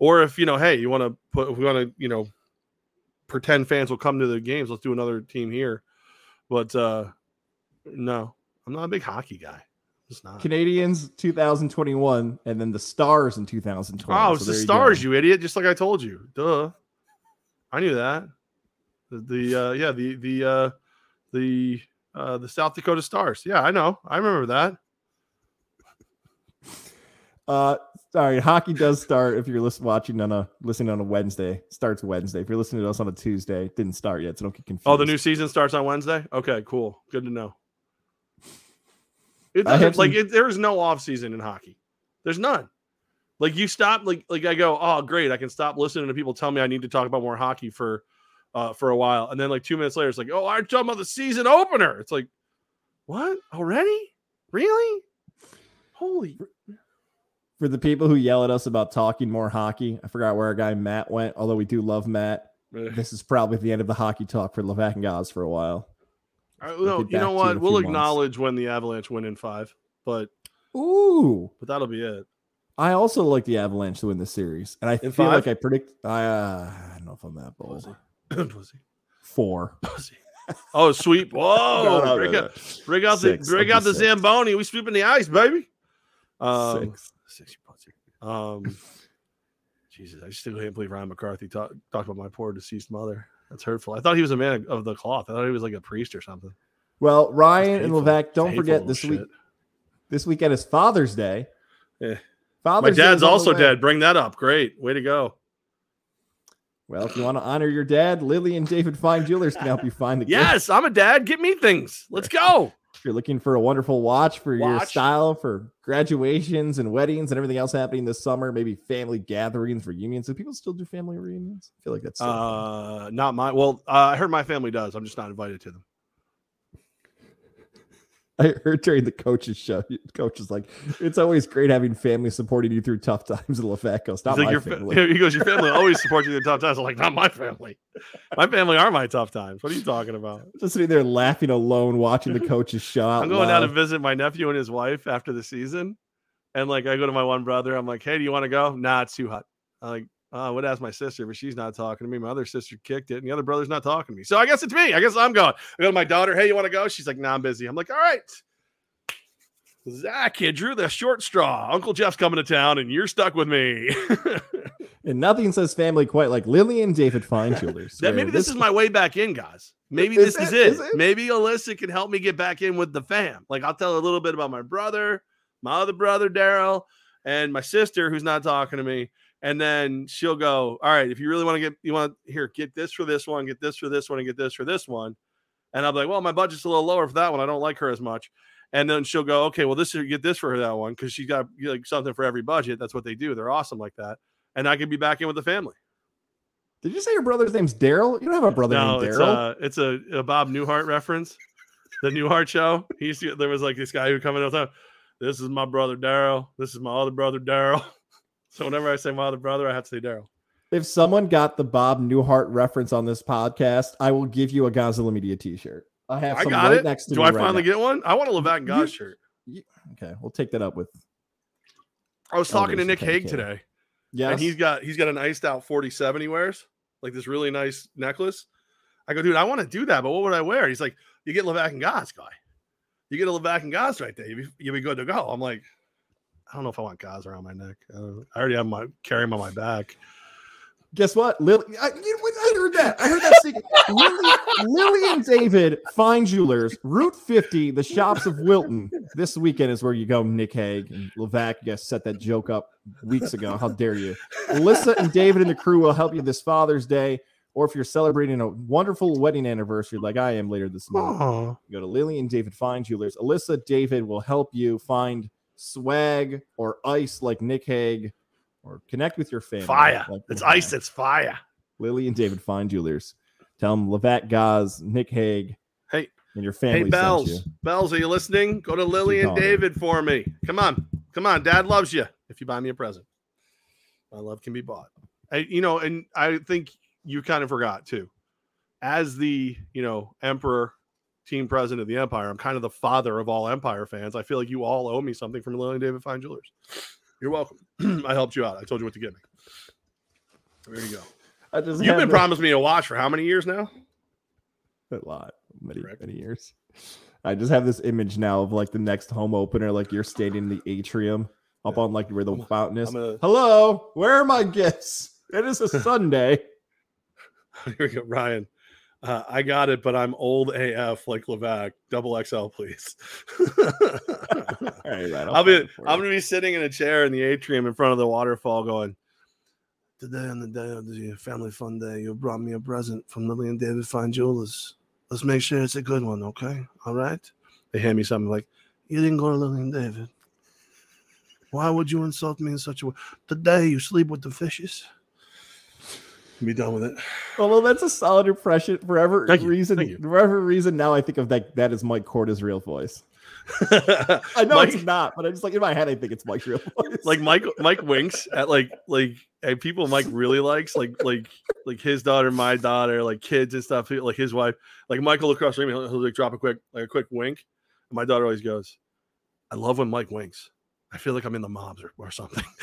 Speaker 1: Or if you know, hey, you want to put. If we want to, you know, pretend fans will come to the games. Let's do another team here. But uh no, I'm not a big hockey guy. It's not.
Speaker 2: Canadiens 2021 and then the Stars in 2020.
Speaker 1: Oh, it's so the Stars, you, you, idiot. Just like I told you. Duh. I knew that. The, the uh yeah, the the uh the uh the South Dakota Stars. Yeah, I know. I remember that.
Speaker 2: Uh sorry, hockey does start if you're listening watching on a listening on a Wednesday. Starts Wednesday. If you're listening to us on a Tuesday, didn't start yet, so don't get confused.
Speaker 1: Oh, the new season starts on Wednesday? Okay, cool. Good to know. It doesn't like it, there's no off season in hockey. There's none. Like you stop, like like I go, oh great, I can stop listening to people tell me I need to talk about more hockey for uh for a while, and then like two minutes later, it's like, oh, I'm talking about the season opener. It's like, what already? Really? Holy.
Speaker 2: For the people who yell at us about talking more hockey, I forgot where our guy Matt went. Although we do love Matt, this is probably the end of the hockey talk for Levack and Goz for a while.
Speaker 1: Uh, no, you know what? We'll acknowledge months. when the Avalanche win in five, but
Speaker 2: ooh,
Speaker 1: but that'll be it.
Speaker 2: I also like the Avalanche to win the series, and I in feel five? like I predict. I, uh, I don't know if I'm that bold. Pussy. Four. Pussy.
Speaker 1: Oh, sweep! Whoa! no, bring, no, out, bring out Six. the bring out the six. Zamboni. We sweeping the ice, baby. Um, six. Six. Pussy. Um, Jesus, I still can't believe Ryan McCarthy talk, talked about my poor deceased mother. That's hurtful. I thought he was a man of the cloth. I thought he was like a priest or something.
Speaker 2: Well, Ryan and Levack, don't forget this week. This weekend is Father's Day.
Speaker 1: Yeah. Father's My dad's also dead. Bring that up. Great. Way to go.
Speaker 2: Well, if you want to honor your dad, Lily and David Fine Jewelers can help you find the
Speaker 1: Yes, gift. I'm a dad. Get me things. Let's go.
Speaker 2: If you're looking for a wonderful watch for watch. your style for graduations and weddings and everything else happening this summer, maybe family gatherings, reunions. Do people still do family reunions? I feel like that's
Speaker 1: uh, not my. Well, uh, I heard my family does. I'm just not invited to them.
Speaker 2: I heard during the coaches show, coach is like, it's always great having family supporting you through tough times. And Lefat goes, not my
Speaker 1: your
Speaker 2: family.
Speaker 1: Fa- he goes, your family always supports you through tough times. I'm like, not my family. My family are my tough times. What are you talking about?
Speaker 2: Just sitting there laughing alone, watching the coaches show.
Speaker 1: I'm going loud. down to visit my nephew and his wife after the season, and like I go to my one brother. I'm like, hey, do you want to go? Nah, it's too hot. I'm like, I would ask my sister, but she's not talking to me. My other sister kicked it, and the other brother's not talking to me. So I guess it's me. I guess I'm going. I go to my daughter. Hey, you want to go? She's like, Nah, I'm busy. I'm like, all right. Zach, you drew the short straw. Uncle Jeff's coming to town, and you're stuck with me.
Speaker 2: And nothing says family quite like Lily and David Fine Jewelers.
Speaker 1: That maybe this, is my way back in, guys. Maybe
Speaker 2: Is
Speaker 1: this is
Speaker 2: it?
Speaker 1: it.
Speaker 2: Is it?
Speaker 1: Maybe Alyssa can help me get back in with the fam. Like I'll tell a little bit about my brother, my other brother Daryl, and my sister who's not talking to me. And then she'll go, All right, if you really want to get you want here, get this for this one, get this for this one, and get this for this one. And I'll be like, Well, my budget's a little lower for that one. I don't like her as much. And then she'll go, Okay, well, this is get this for her that one because she's got like something for every budget. That's what they do. They're awesome like that. And I can be back in with the family.
Speaker 2: Did you say your brother's name's Daryl? You don't have a brother
Speaker 1: No,
Speaker 2: named
Speaker 1: it's
Speaker 2: Daryl.
Speaker 1: a it's a, a Bob Newhart reference. The Newhart show. He used to, there was like this guy who would come in all the time. This is my brother Daryl. This is my other brother Daryl. So whenever I say my other brother, I have to say Daryl.
Speaker 2: if someone got the Bob Newhart reference on this podcast, I will give you a Godzilla Media t-shirt. I have
Speaker 1: I
Speaker 2: some
Speaker 1: got
Speaker 2: right
Speaker 1: it.
Speaker 2: next to me.
Speaker 1: Do I
Speaker 2: right
Speaker 1: finally
Speaker 2: now.
Speaker 1: get one? I want a Levac and Goss
Speaker 2: You-
Speaker 1: shirt.
Speaker 2: Okay, we'll take that up with
Speaker 1: I was talking to Nick
Speaker 2: Hague
Speaker 1: today,
Speaker 2: Yeah,
Speaker 1: and he's got he's got an iced out 47 he wears, like this really nice necklace. I go, dude, I want to do that, but what would I wear? He's like, you get Levac and Goss, guy. You get a Levac and Goss right there. You'll be, you'll be good to go. I'm like, I don't know if I want Goss around my neck. Uh, I already have my carry on my back.
Speaker 2: Guess what? Lily, I, I heard that. I heard that. secret. Lily, Lily and David Fine Jewelers, Route 50, the shops of Wilton. This weekend is where you go, Nick Haig and Levac. You guys set that joke up weeks ago. How dare you? Alyssa and David and the crew will help you this Father's Day, or if you're celebrating a wonderful wedding anniversary like I am later this month.
Speaker 1: Oh,
Speaker 2: Go to Lily and David Fine Jewelers. Alyssa, David will help you find swag or ice like Nick Haig, or connect with your family.
Speaker 1: fire!
Speaker 2: like
Speaker 1: It's ice. It's fire.
Speaker 2: Lily and David Fine Jewelers. Tell them Levat Gaz, Nick Haig,
Speaker 1: Hey,
Speaker 2: and your family
Speaker 1: hey, Bells. Bells, are you listening? Go to Lily and. David for me. Come on, come on. Dad loves you. If you buy me a present, my love can be bought. I, you know, and I think you kind of forgot too. As the you know emperor, team president of the empire, I'm kind of the father of all empire fans. I feel like you all owe me something from Lily and David Fine Jewelers. You're welcome. I helped you out. I told you what to get me. There you go.
Speaker 2: I just
Speaker 1: You've been promised me a watch for how many years now?
Speaker 2: a lot, many,
Speaker 1: Correct.
Speaker 2: many years. I just have this image now of like the next home opener, like you're standing in the atrium up on like where the fountain is.
Speaker 1: I'm gonna
Speaker 2: Hello, where are my gifts? It is a Sunday.
Speaker 1: Here we go, Ryan. Uh, I got it, but I'm old AF like Levac. Double XL, please.
Speaker 2: All right, right.
Speaker 1: I'll be.
Speaker 2: find it for
Speaker 1: I'm gonna be sitting in a chair in the atrium in front of the waterfall, going. Today on the day of the family fun day, you brought me a present from Lily and David Fine Jewelers. Let's make sure it's a good one, okay? All right. They hand me something like, "You didn't go to Lily and David. Why would you insult me in such a way? Today you sleep with the fishes." Be done with it.
Speaker 2: Although that's a solid impression. For every
Speaker 1: Thank
Speaker 2: reason,
Speaker 1: you.
Speaker 2: for every reason, now I think of that. That is Mike Corda's real voice. I know
Speaker 1: Mike-
Speaker 2: it's not, but I just like in my head, I think it's Mike's real voice.
Speaker 1: like Mike Mike winks at like like and people Mike really likes like like like his daughter, my daughter, like kids and stuff. Like his wife, like Michael across from me, he'll, he'll like drop a quick like a quick wink. And my daughter always goes, "I love when Mike winks. I feel like I'm in the mobs or, or something."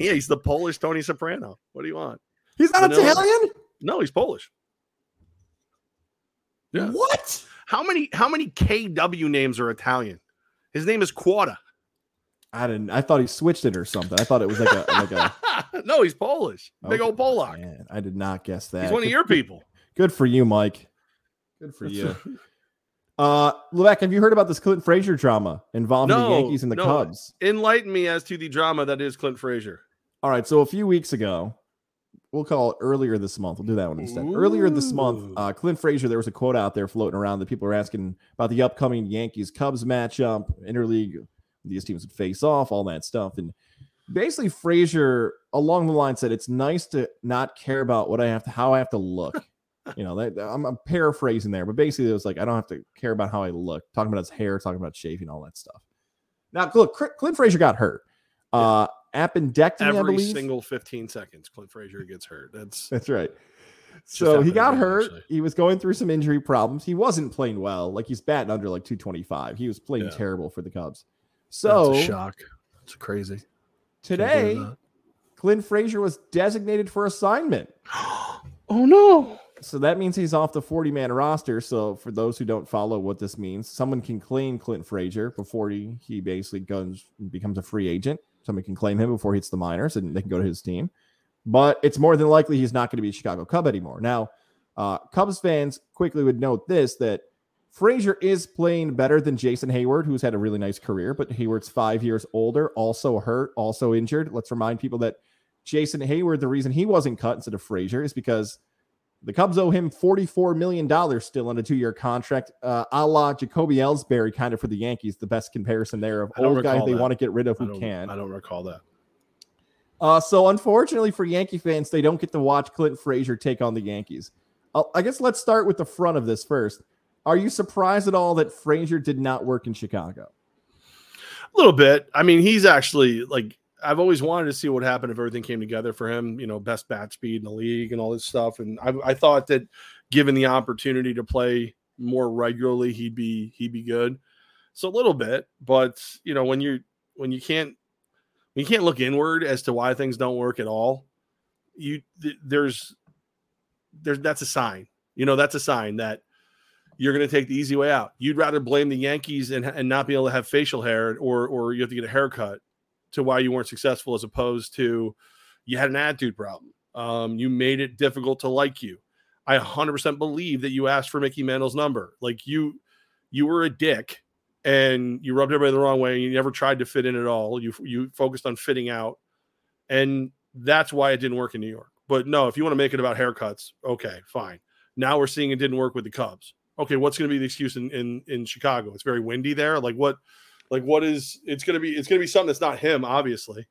Speaker 1: yeah, he's the Polish Tony Soprano. What do you want?
Speaker 2: he's not
Speaker 1: Vanilla.
Speaker 2: Italian.
Speaker 1: No, he's Polish. Yeah.
Speaker 2: What?
Speaker 1: How many how many KW names are Italian? His name is Quada.
Speaker 2: I didn't. I thought he switched it or something. I thought it was like a like a.
Speaker 1: no, he's Polish. Big
Speaker 2: Okay.
Speaker 1: old Polak.
Speaker 2: Man, I did not guess that.
Speaker 1: He's one of your people.
Speaker 2: Good for you, Mike. Good for you. Uh, Levesque, have you heard about this Clinton Frazier drama involving the Yankees and the
Speaker 1: no.
Speaker 2: Cubs?
Speaker 1: Enlighten me as to the drama that is Clint Frazier.
Speaker 2: All right, so a few weeks ago, we'll call it earlier this month. We'll do that one instead. Earlier this month, uh, Clint Frazier, there was a quote out there floating around that people are asking about the upcoming Yankees Cubs matchup, interleague. These teams would face off, all that stuff. And basically, Frazier along the line said, It's nice to not care about what I have to, how I have to look. you know, that, I'm, I'm paraphrasing there, but basically, it was like, I don't have to care about how I look. Talking about his hair, talking about shaving, all that stuff. Now, look, Clint Frazier got hurt. Uh, appendectomy,
Speaker 1: Every single 15 seconds, Clint Frazier gets hurt. That's
Speaker 2: That's right. So he got hurt.
Speaker 1: actually.
Speaker 2: He was going through some injury problems. He wasn't playing well. Like he's batting under like 225. He was playing
Speaker 1: Yeah.
Speaker 2: terrible for the Cubs.
Speaker 1: That's
Speaker 2: So
Speaker 1: a shock. It's crazy.
Speaker 2: Today, Clint Frazier was designated for assignment.
Speaker 1: oh no.
Speaker 2: So that means he's off the 40 man roster. So for those who don't follow what this means, someone can claim Clint Frazier before he, he basically goes and becomes a free agent. Somebody can claim him before he hits the minors and they can go to his team. But it's more than likely he's not going to be a Chicago Cub anymore. Now, uh, Cubs fans quickly would note this that Frazier is playing better than Jason Heyward, who's had a really nice career, but Heyward's five years older, also hurt, also injured. Let's remind people that Jason Heyward, the reason he wasn't cut instead of Frazier is because the Cubs owe him $44 million still on a two year contract, uh, a la Jacoby Ellsbury, kind of for the Yankees, the best comparison there of old guys they want to get rid of who
Speaker 1: I
Speaker 2: can.
Speaker 1: I don't recall that.
Speaker 2: Uh, so unfortunately for Yankee fans, they don't get to watch Clint Frazier take on the Yankees. Uh, I guess let's start with the front of this first. Are you surprised at all that Frazier did not work in Chicago?
Speaker 1: A little bit. I mean, he's actually like I've always wanted to see what happened if everything came together for him. You know, best bat speed in the league and all this stuff. And I, I thought that given the opportunity to play more regularly, he'd be he'd be good. So a little bit, but you know, when you when you can't you can't look inward as to why things don't work at all, you th- there's there's that's a sign. You know, that's a sign that you're going to take the easy way out. You'd rather blame the Yankees and, and not be able to have facial hair or or you have to get a haircut to why you weren't successful as opposed to you had an attitude problem. Um, you made it difficult to like you. I 100% believe that you asked for Mickey Mantle's number. Like you, you were a dick and you rubbed everybody the wrong way. And You never tried to fit in at all. You you focused on fitting out, and that's why it didn't work in New York. But no, if you want to make it about haircuts, okay, fine. Now we're seeing it didn't work with the Cubs. Okay, what's going to be the excuse in, in in Chicago? It's very windy there. Like what? Like what is? It's going to be. It's going to be something that's not him, obviously.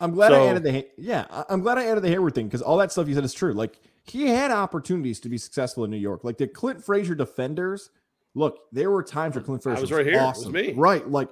Speaker 2: I'm glad so, I added the yeah. I'm glad I added the Heyward thing because all that stuff you said is true. Like he had opportunities to be successful in New York. Like the Clint Frazier defenders look, there were times where Clint Frazier
Speaker 1: I was right here.
Speaker 2: Awesome.
Speaker 1: me.
Speaker 2: Right. Like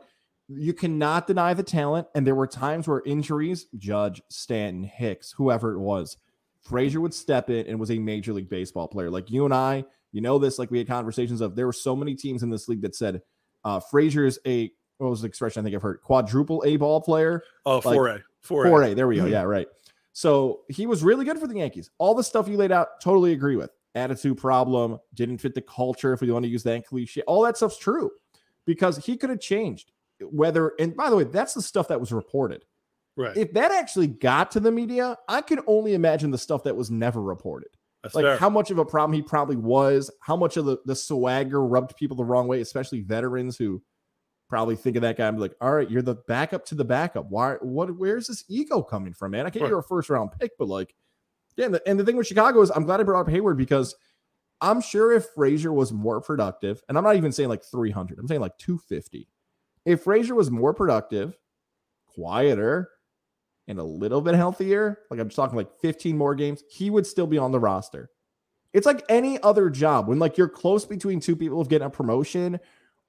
Speaker 2: you cannot deny the talent. And there were times where injuries, Judge, Stanton, Hicks, whoever it was, Frazier would step in and was a major league baseball player. Like you and I, you know this, like we had conversations of there were so many teams in this league that said uh Frazier is a what was the expression I think I've heard? Quadruple A ball player.
Speaker 1: Oh, like, 4A. 4A.
Speaker 2: 4A. There we go. Mm-hmm. Yeah, right. So he was really good for the Yankees. All the stuff you laid out, totally agree with attitude problem, didn't fit the culture, if we want to use that cliche. All that stuff's true because he could have changed. Whether, and by the way, that's the stuff that was reported.
Speaker 1: Right.
Speaker 2: If that actually got to the media, I can only imagine the stuff that was never reported.
Speaker 1: That's
Speaker 2: like
Speaker 1: fair.
Speaker 2: how much of a problem he probably was, how much of the, the swagger rubbed people the wrong way, especially veterans who probably think of that guy and be like, all right, you're the backup to the backup. Why what where's this ego coming from, man? I get right. you're a first round pick, but like yeah, and the, and the thing with Chicago is I'm glad I brought up Heyward because I'm sure if Frazier was more productive, and I'm not even saying like 300, I'm saying like 250. If Frazier was more productive, quieter, and a little bit healthier, like I'm just talking like 15 more games, he would still be on the roster. It's like any other job when like you're close between two people of getting a promotion,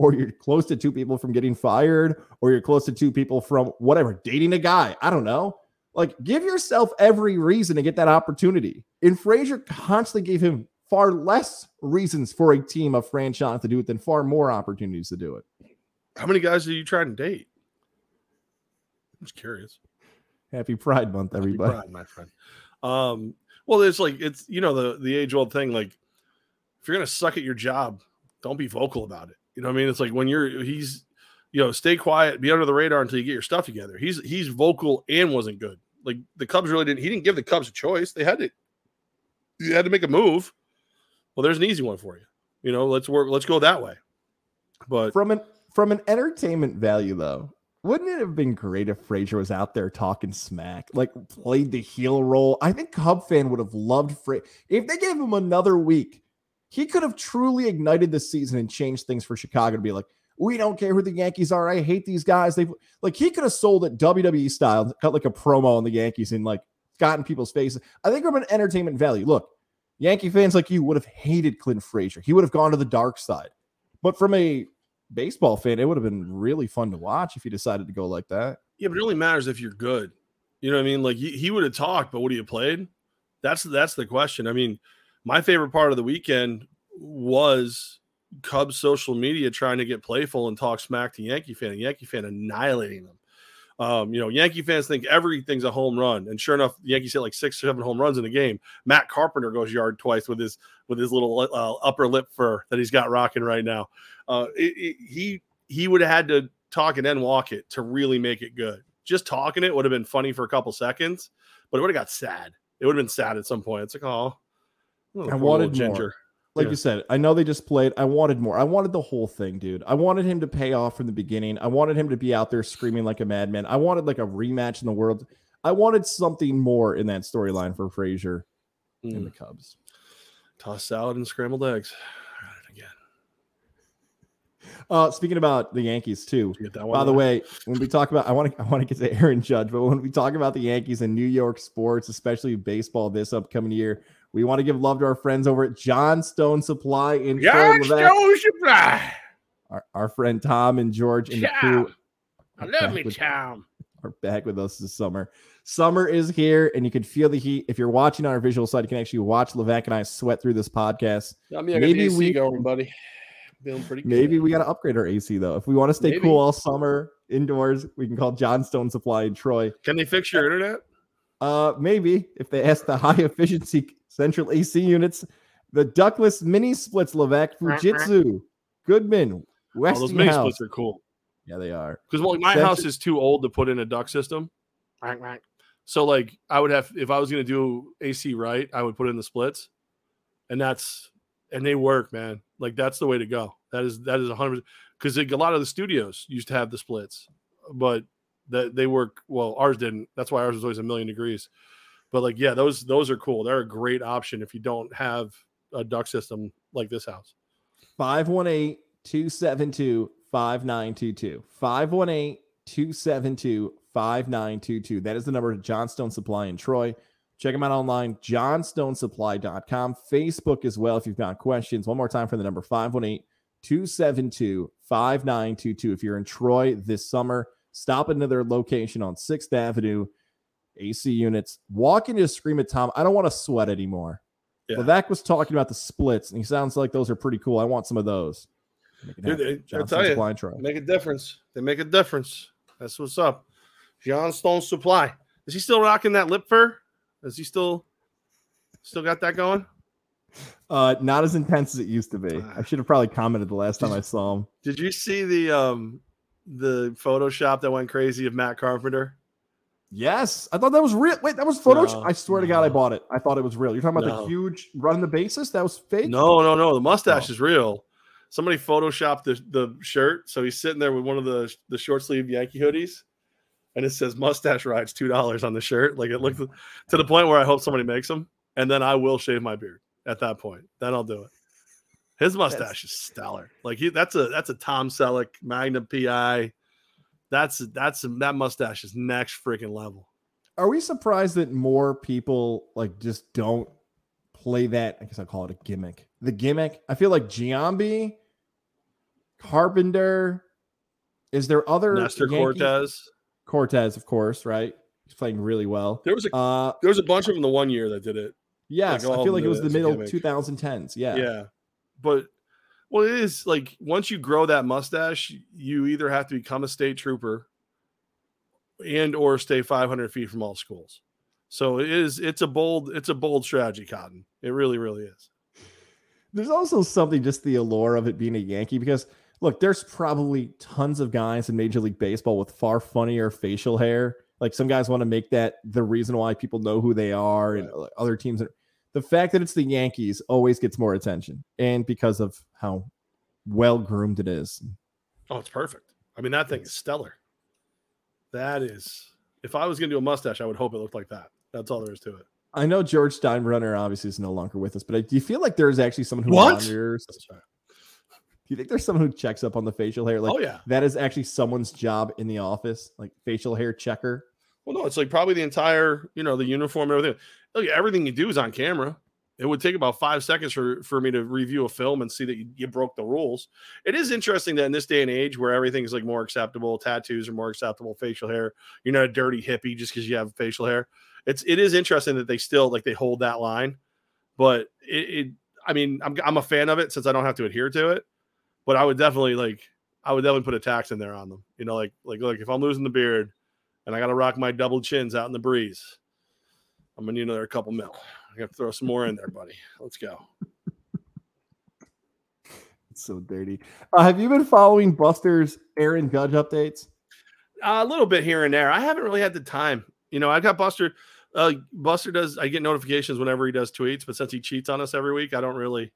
Speaker 2: or you're close to two people from getting fired, or you're close to two people from whatever, dating a guy. I don't know. Like, give yourself every reason to get that opportunity. And Frazier constantly gave him far less reasons for a team of franchise to do it than far more opportunities to do it.
Speaker 1: How many guys are you trying to date? I'm just curious.
Speaker 2: Happy Pride Month, everybody.
Speaker 1: Pride, my friend. Um, well, it's like it's you know the the age old thing. Like, if you're gonna suck at your job, don't be vocal about it. You know what I mean? It's like when you're he's you know, stay quiet, be under the radar until you get your stuff together. He's he's vocal and wasn't good. Like the Cubs really didn't. He didn't give the Cubs a choice. They had to. You had to make a move. Well, there's an easy one for you. You know, let's work. Let's go that way. But
Speaker 2: from an from an entertainment value, though, wouldn't it have been great if Frazier was out there talking smack, like played the heel role? I think Cub fan would have loved Frazier if they gave him another week. He could have truly ignited the season and changed things for Chicago to be like, we don't care who the Yankees are. I hate these guys. They like he could have sold it WWE style, cut like a promo on the Yankees and like gotten people's faces. I think from an entertainment value, look, Yankee fans like you would have hated Clint Frazier. He would have gone to the dark side. But from a baseball fan, it would have been really fun to watch if he decided to go like that.
Speaker 1: Yeah, but it only matters if you're good. You know what I mean? Like he, he would have talked, but would he have played? That's that's the question. I mean, my favorite part of the weekend was Cubs social media trying to get playful and talk smack to Yankee fan, and Yankee fan annihilating them. Um, you know, Yankee fans think everything's a home run, and sure enough, Yankees hit like six, or seven home runs in the game. Matt Carpenter goes yard twice with his with his little uh, upper lip fur that he's got rocking right now. Uh, it, it, he he would have had to talk and then walk it to really make it good. just talking it would have been funny for a couple seconds, but it would have got sad. It would have been sad at some point. It's like, oh,
Speaker 2: I wanted more. like
Speaker 1: Yeah.
Speaker 2: you said, I know they just played. I wanted more. I wanted the whole thing, dude. I wanted him to pay off from the beginning. I wanted him to be out there screaming like a madman. I wanted like a rematch in the world. I wanted something more in that storyline for Frazier and
Speaker 1: Mm.
Speaker 2: the Cubs.
Speaker 1: Toss salad and scrambled eggs. Got it again.
Speaker 2: Uh, speaking about the Yankees too. By the way, when we talk about, I want to, I want to get to Aaron Judge, but when we talk about the Yankees and New York sports, especially baseball this upcoming year, we want to give love to our friends over at Johnstone Supply in Troy,
Speaker 1: Johnstone Supply.
Speaker 2: our, our friend Tom and George and the crew
Speaker 1: Tom. I
Speaker 2: are
Speaker 1: love
Speaker 2: back
Speaker 1: me,
Speaker 2: with-
Speaker 1: Tom.
Speaker 2: are back with us this summer. Summer is here, and you can feel the heat. If you're watching on our visual side, you can actually watch Levac and I sweat through this podcast.
Speaker 1: Got me. I got
Speaker 2: Maybe
Speaker 1: the AC
Speaker 2: we-
Speaker 1: going, buddy. Feeling pretty.
Speaker 2: Maybe
Speaker 1: good.
Speaker 2: we got to upgrade our AC though. If we want to stay
Speaker 1: Maybe.
Speaker 2: cool all summer indoors, we can call Johnstone Supply in Troy.
Speaker 1: Can they fix your internet?
Speaker 2: Uh, maybe if they ask the high efficiency central AC units, the ductless mini splits, Levac, Fujitsu, Goodman,
Speaker 1: Oh, those mini splits are cool.
Speaker 2: Yeah, they are.
Speaker 1: Because like my
Speaker 2: Central-
Speaker 1: house is too old to put in a duct system. So like I would have if I was gonna do AC right, I would put in the splits, and that's and they work, man. Like that's the way to go. That is that is a hundred because a lot of the studios used to have the splits, but that they work well. Ours didn't. That's why ours was always a million degrees. But like yeah, those those are cool. They're a great option if you don't have a duct system like this house.
Speaker 2: 518 272 5922. 518 272 5922. That is the number to Johnstone Supply in Troy. Check them out online, johnstonesupply.com. Facebook as well if you've got questions. One more time for the number 518 272 5922. If you're in Troy this summer, stop into their location on 6th Avenue. AC units. Walk in, just scream at Tom. I don't want to sweat anymore.
Speaker 1: Yeah.
Speaker 2: Levac was talking about the splits, and he sounds like those are pretty cool. I want some of those. Make
Speaker 1: Dude, they- I tell you. Make a difference. They make a difference. That's what's up. Johnstone Supply. Is he still rocking that lip fur? Is he still still got that going?
Speaker 2: Uh, not as intense as it used to be.
Speaker 1: Ah.
Speaker 2: I should have probably commented the last time I saw him.
Speaker 1: Did you see the um the Photoshop that went crazy of Matt Carpenter?
Speaker 2: Yes, I thought that was real. Wait, that was Photoshop.
Speaker 1: No,
Speaker 2: I swear to God, I bought it. I thought it was real. You're talking about
Speaker 1: No.
Speaker 2: the huge run the basis? That was fake.
Speaker 1: No, no, no. The mustache is real. Somebody photoshopped the, the shirt, so he's sitting there with one of the the short sleeve Yankee hoodies, and it says "mustache rides two dollars" on the shirt. Like it looks to the point where I hope somebody makes them, and then I will shave my beard at that point. Then I'll do it. His mustache is stellar. Like he, that's a that's a Tom Selleck Magnum PI. That's that's that mustache is next freaking level.
Speaker 2: Are we surprised that more people like just don't play that? I guess I call it a gimmick. The gimmick. I feel like Giambi, Carpenter. Is there other
Speaker 1: Nestor
Speaker 2: Yankee-
Speaker 1: Cortes.
Speaker 2: Cortes, of course, right? He's playing really well.
Speaker 1: There was a
Speaker 2: Uh,
Speaker 1: there was a bunch of them the one year that did it.
Speaker 2: yes,
Speaker 1: all
Speaker 2: I feel like it was the middle
Speaker 1: gimmick.
Speaker 2: 2010s. Yeah.
Speaker 1: Yeah. But well, it is like once you grow that mustache, you either have to become a state trooper and or stay 500 feet from all schools. So it is it's a bold it's a bold strategy, Cotton. It really, really is.
Speaker 2: There's also something just the allure of it being a Yankee because look, there's probably tons of guys in Major League Baseball with far funnier facial hair. Like some guys want to make that the reason why people know who they are, and like, other teams. Are, the fact that it's the Yankees always gets more attention, and because of how well groomed it is.
Speaker 1: Oh, it's perfect. I mean, that thing is stellar. That is if I was gonna do a mustache, I would hope it looked like that. That's all there is to it.
Speaker 2: I know George Steinbrenner obviously is no longer with us, but do you feel like there's actually someone who
Speaker 1: What?
Speaker 2: monitors?
Speaker 1: That's right.
Speaker 2: Do you think there's someone who checks up on the facial hair? Like
Speaker 1: oh yeah.
Speaker 2: that is actually someone's job in the office, like facial hair checker.
Speaker 1: Well, no, it's like probably the entire, you know, the uniform, and everything. Oh, look, everything you do is on camera. It would take about five seconds for, for me to review a film and see that you, you broke the rules. It is interesting that in this day and age where everything is like more acceptable, tattoos are more acceptable, facial hair, you're not a dirty hippie just because you have facial hair. It's it is interesting that they still like they hold that line, but it, it I mean, I'm I'm a fan of it since I don't have to adhere to it. But I would definitely like I would definitely put a tax in there on them. You know, like like like if I'm losing the beard and I got to rock my double chins out in the breeze. I'm gonna need another couple mil. I got to throw some more in there, buddy. Let's go.
Speaker 2: It's so dirty. Uh, have you been following Buster's Aaron Judge updates?
Speaker 1: a little bit here and there. I haven't really had the time. You know, I got Buster. Uh, Buster does. I get notifications whenever he does tweets, but since he cheats on us every week, I don't really.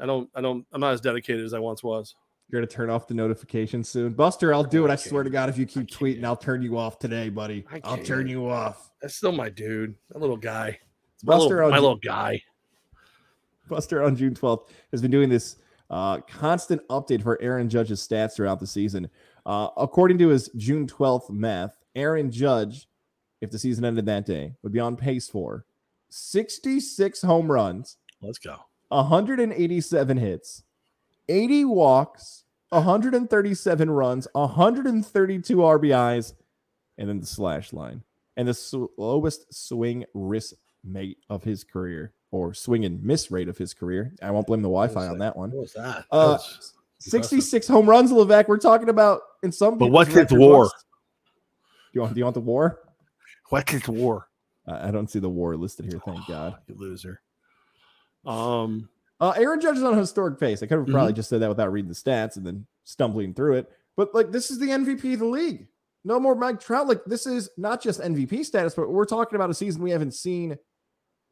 Speaker 1: I don't. I don't. I'm not as dedicated as I once was.
Speaker 2: You're gonna turn off the notifications soon, Buster. I'll do it. I swear to God, if you keep tweeting, I'll turn you off today, buddy. I'll turn you off.
Speaker 1: That's still my dude. That little guy. My Buster, little, my little guy.
Speaker 2: Buster on June 12th has been doing this uh, constant update for Aaron Judge's stats throughout the season. Uh, according to his June 12th math, Aaron Judge, if the season ended that day, would be on pace for 66 home runs.
Speaker 1: Let's go.
Speaker 2: 187 hits, 80 walks, 137 runs, 132 RBIs, and then the slash line. And the slowest swing risk mate of his career or swing and miss rate of his career. I won't blame the Wi-Fi on that one.
Speaker 1: What was that?
Speaker 2: Uh, that was 66 home runs, Levack. We're talking about in some.
Speaker 1: But what's his war? Do
Speaker 2: you want? Do you want the war?
Speaker 1: What's his war?
Speaker 2: Uh, I don't see the war listed here. Thank God.
Speaker 1: You loser. Um.
Speaker 2: Uh, Aaron Judge is on a historic pace. I could have mm-hmm. probably just said that without reading the stats and then stumbling through it. But like, this is the MVP of the league. No more Mike Trout. Like, this is not just MVP status, but we're talking about a season we haven't seen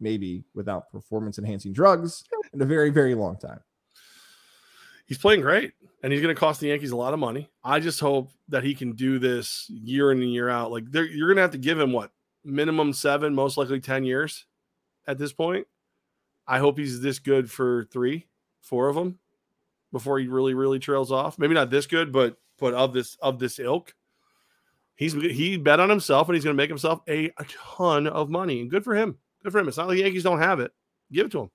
Speaker 2: maybe without performance enhancing drugs in a very, very long time.
Speaker 1: He's playing great and he's going to cost the Yankees a lot of money. I just hope that he can do this year in and year out. Like you're going to have to give him what minimum seven, most likely 10 years at this point. I hope he's this good for three, four of them before he really, really trails off. Maybe not this good, but, but of this, of this ilk. He's he bet on himself and he's going to make himself a, a ton of money and good for him. Good for him. It's not like the Yankees don't have it. Give it to him.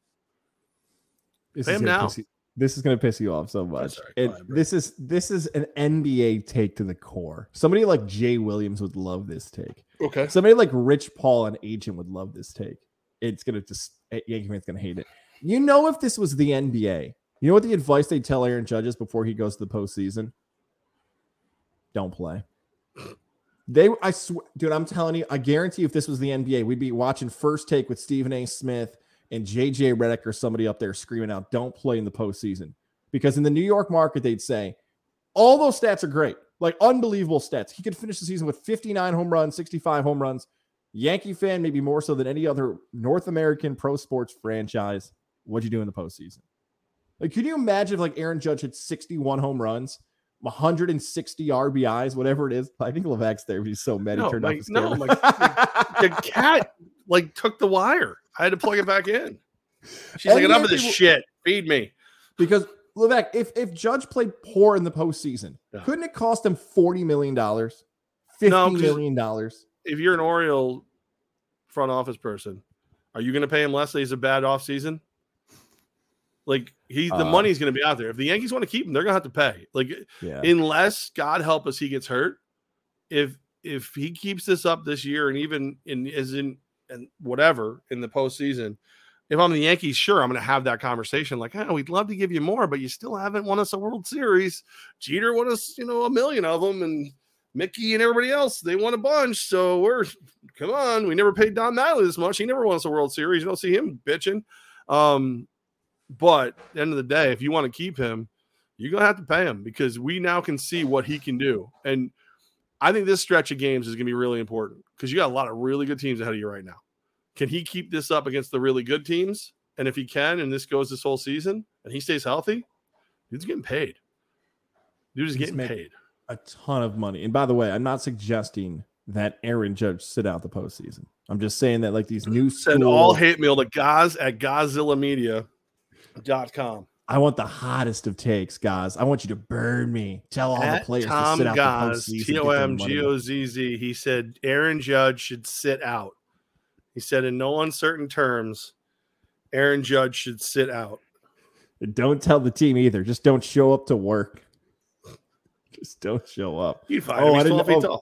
Speaker 2: This Pay him now. You, this is going to piss you off so much. Sorry, this is this is an NBA take to the core. Somebody like Jay Williams would love this take.
Speaker 1: Okay.
Speaker 2: Somebody like Rich Paul, an agent, would love this take. It's gonna just eh, Yankee fans gonna hate it. You know, if this was the NBA, you know what the advice they tell Aaron Judges before he goes to the postseason? Don't play. They, I swear, dude, I'm telling you, I guarantee if this was the NBA, we'd be watching first take with Stephen A. Smith and JJ Redick or somebody up there screaming out, don't play in the postseason. Because in the New York market, they'd say, all those stats are great, like unbelievable stats. He could finish the season with 59 home runs, 65 home runs. Yankee fan, maybe more so than any other North American pro sports franchise. What'd you do in the postseason? Like, could you imagine if like Aaron Judge had 61 home runs 160 RBIs, whatever it is. I think Levack's there. He's so mad he no, turned
Speaker 1: like,
Speaker 2: off
Speaker 1: No, like, the, the cat like took the wire. I had to plug it back in. She's and like, enough of this shit. Feed me.
Speaker 2: Because Levack, if if Judge played poor in the postseason, yeah. couldn't it cost him forty million dollars, fifty no, million dollars?
Speaker 1: If you're an Oriole front office person, are you going to pay him less? That he's a bad offseason? Like he, the uh, money's going to be out there. If the Yankees want to keep him, they're going to have to pay. Like yeah. unless God help us, he gets hurt. If if he keeps this up this year, and even in is in and whatever in the postseason, if I'm the Yankees, sure, I'm going to have that conversation. Like, oh, we'd love to give you more, but you still haven't won us a World Series. Jeter won us, you know, a million of them, and Mickey and everybody else, they won a bunch. So we're come on. We never paid Don Mattingly this much. He never won us a World Series. You don't see him bitching. Um, but at the end of the day, if you want to keep him, you're gonna have to pay him because we now can see what he can do. And I think this stretch of games is gonna be really important because you got a lot of really good teams ahead of you right now. Can he keep this up against the really good teams? And if he can, and this goes this whole season, and he stays healthy, dude's getting paid. Dude is getting paid
Speaker 2: a ton of money. And by the way, I'm not suggesting that Aaron Judge sit out the postseason. I'm just saying that like these new
Speaker 1: send all hate mail to Gaz at Godzilla Media dot com.
Speaker 2: I want the hottest of takes, guys. I want you to burn me. Tell all At the players Tom to sit out the postseason.
Speaker 1: T O M G O Z Z. He said Aaron Judge should sit out. He said in no uncertain terms, Aaron Judge should sit out.
Speaker 2: Don't tell the team either. Just don't show up to work. Just don't show up.
Speaker 1: You find oh, I didn't know.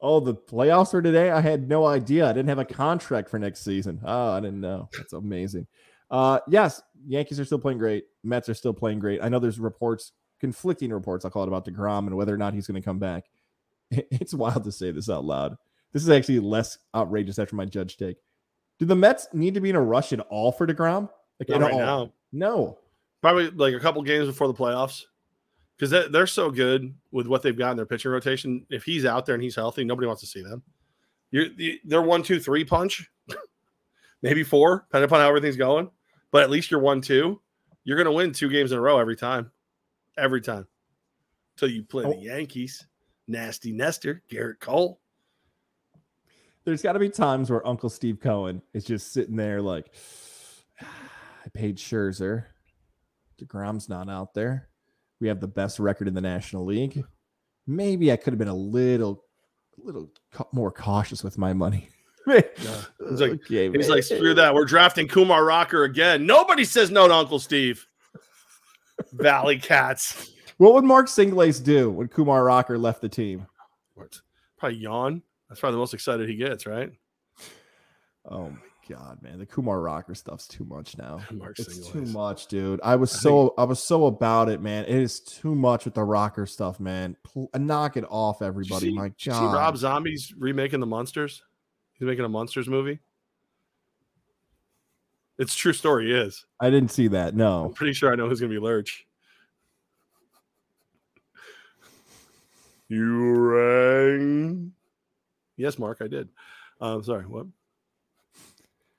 Speaker 2: Oh, the playoffs are today. I had no idea. I didn't have a contract for next season. Oh, I didn't know. That's amazing. Uh, yes, Yankees are still playing great. Mets are still playing great. I know there's reports, conflicting reports, I'll call it about DeGrom and whether or not he's going to come back. It's wild to say this out loud. This is actually less outrageous after my judge take. Do the Mets need to be in a rush at all for DeGrom?
Speaker 1: Like Not right all? now.
Speaker 2: No.
Speaker 1: Probably like a couple games before the playoffs. Because they're so good with what they've got in their pitching rotation. If he's out there and he's healthy, nobody wants to see them. You're they're one, two, three punch, maybe four, depending upon how everything's going. But at least you're one, two. You're going to win two games in a row every time, every time. Until you play
Speaker 2: Oh.
Speaker 1: the Yankees, nasty Nestor, Gerrit Cole.
Speaker 2: There's got to be times where Uncle Steve Cohen is just sitting there like, I paid Scherzer. DeGrom's not out there. We have the best record in the National League. Maybe I could have been a little, a little ca- more cautious with my money.
Speaker 1: He's like,
Speaker 2: Okay,
Speaker 1: He's
Speaker 2: man.
Speaker 1: like, screw that. We're drafting Kumar Rocker again. Nobody says no to Uncle Steve. Valley Cats.
Speaker 2: What would Mark Singlace do when Kumar Rocker left the team?
Speaker 1: Probably yawn. That's probably the most excited he gets, right?
Speaker 2: Oh my god, man, the Kumar Rocker stuff's too much now.
Speaker 1: Mark
Speaker 2: It's
Speaker 1: Singlace.
Speaker 2: too much, dude. I was
Speaker 1: I
Speaker 2: so I was so about it, man. It is too much with the rocker stuff, man. Pl- knock it off, everybody.
Speaker 1: see,
Speaker 2: My God.
Speaker 1: see Rob Zombie's remaking the Munsters? He's making a Munsters movie. It's a true story. He is.
Speaker 2: I didn't see that. No, I'm
Speaker 1: pretty sure I know who's going to be Lurch. You rang. Yes, Mark, I did. Um, sorry, what?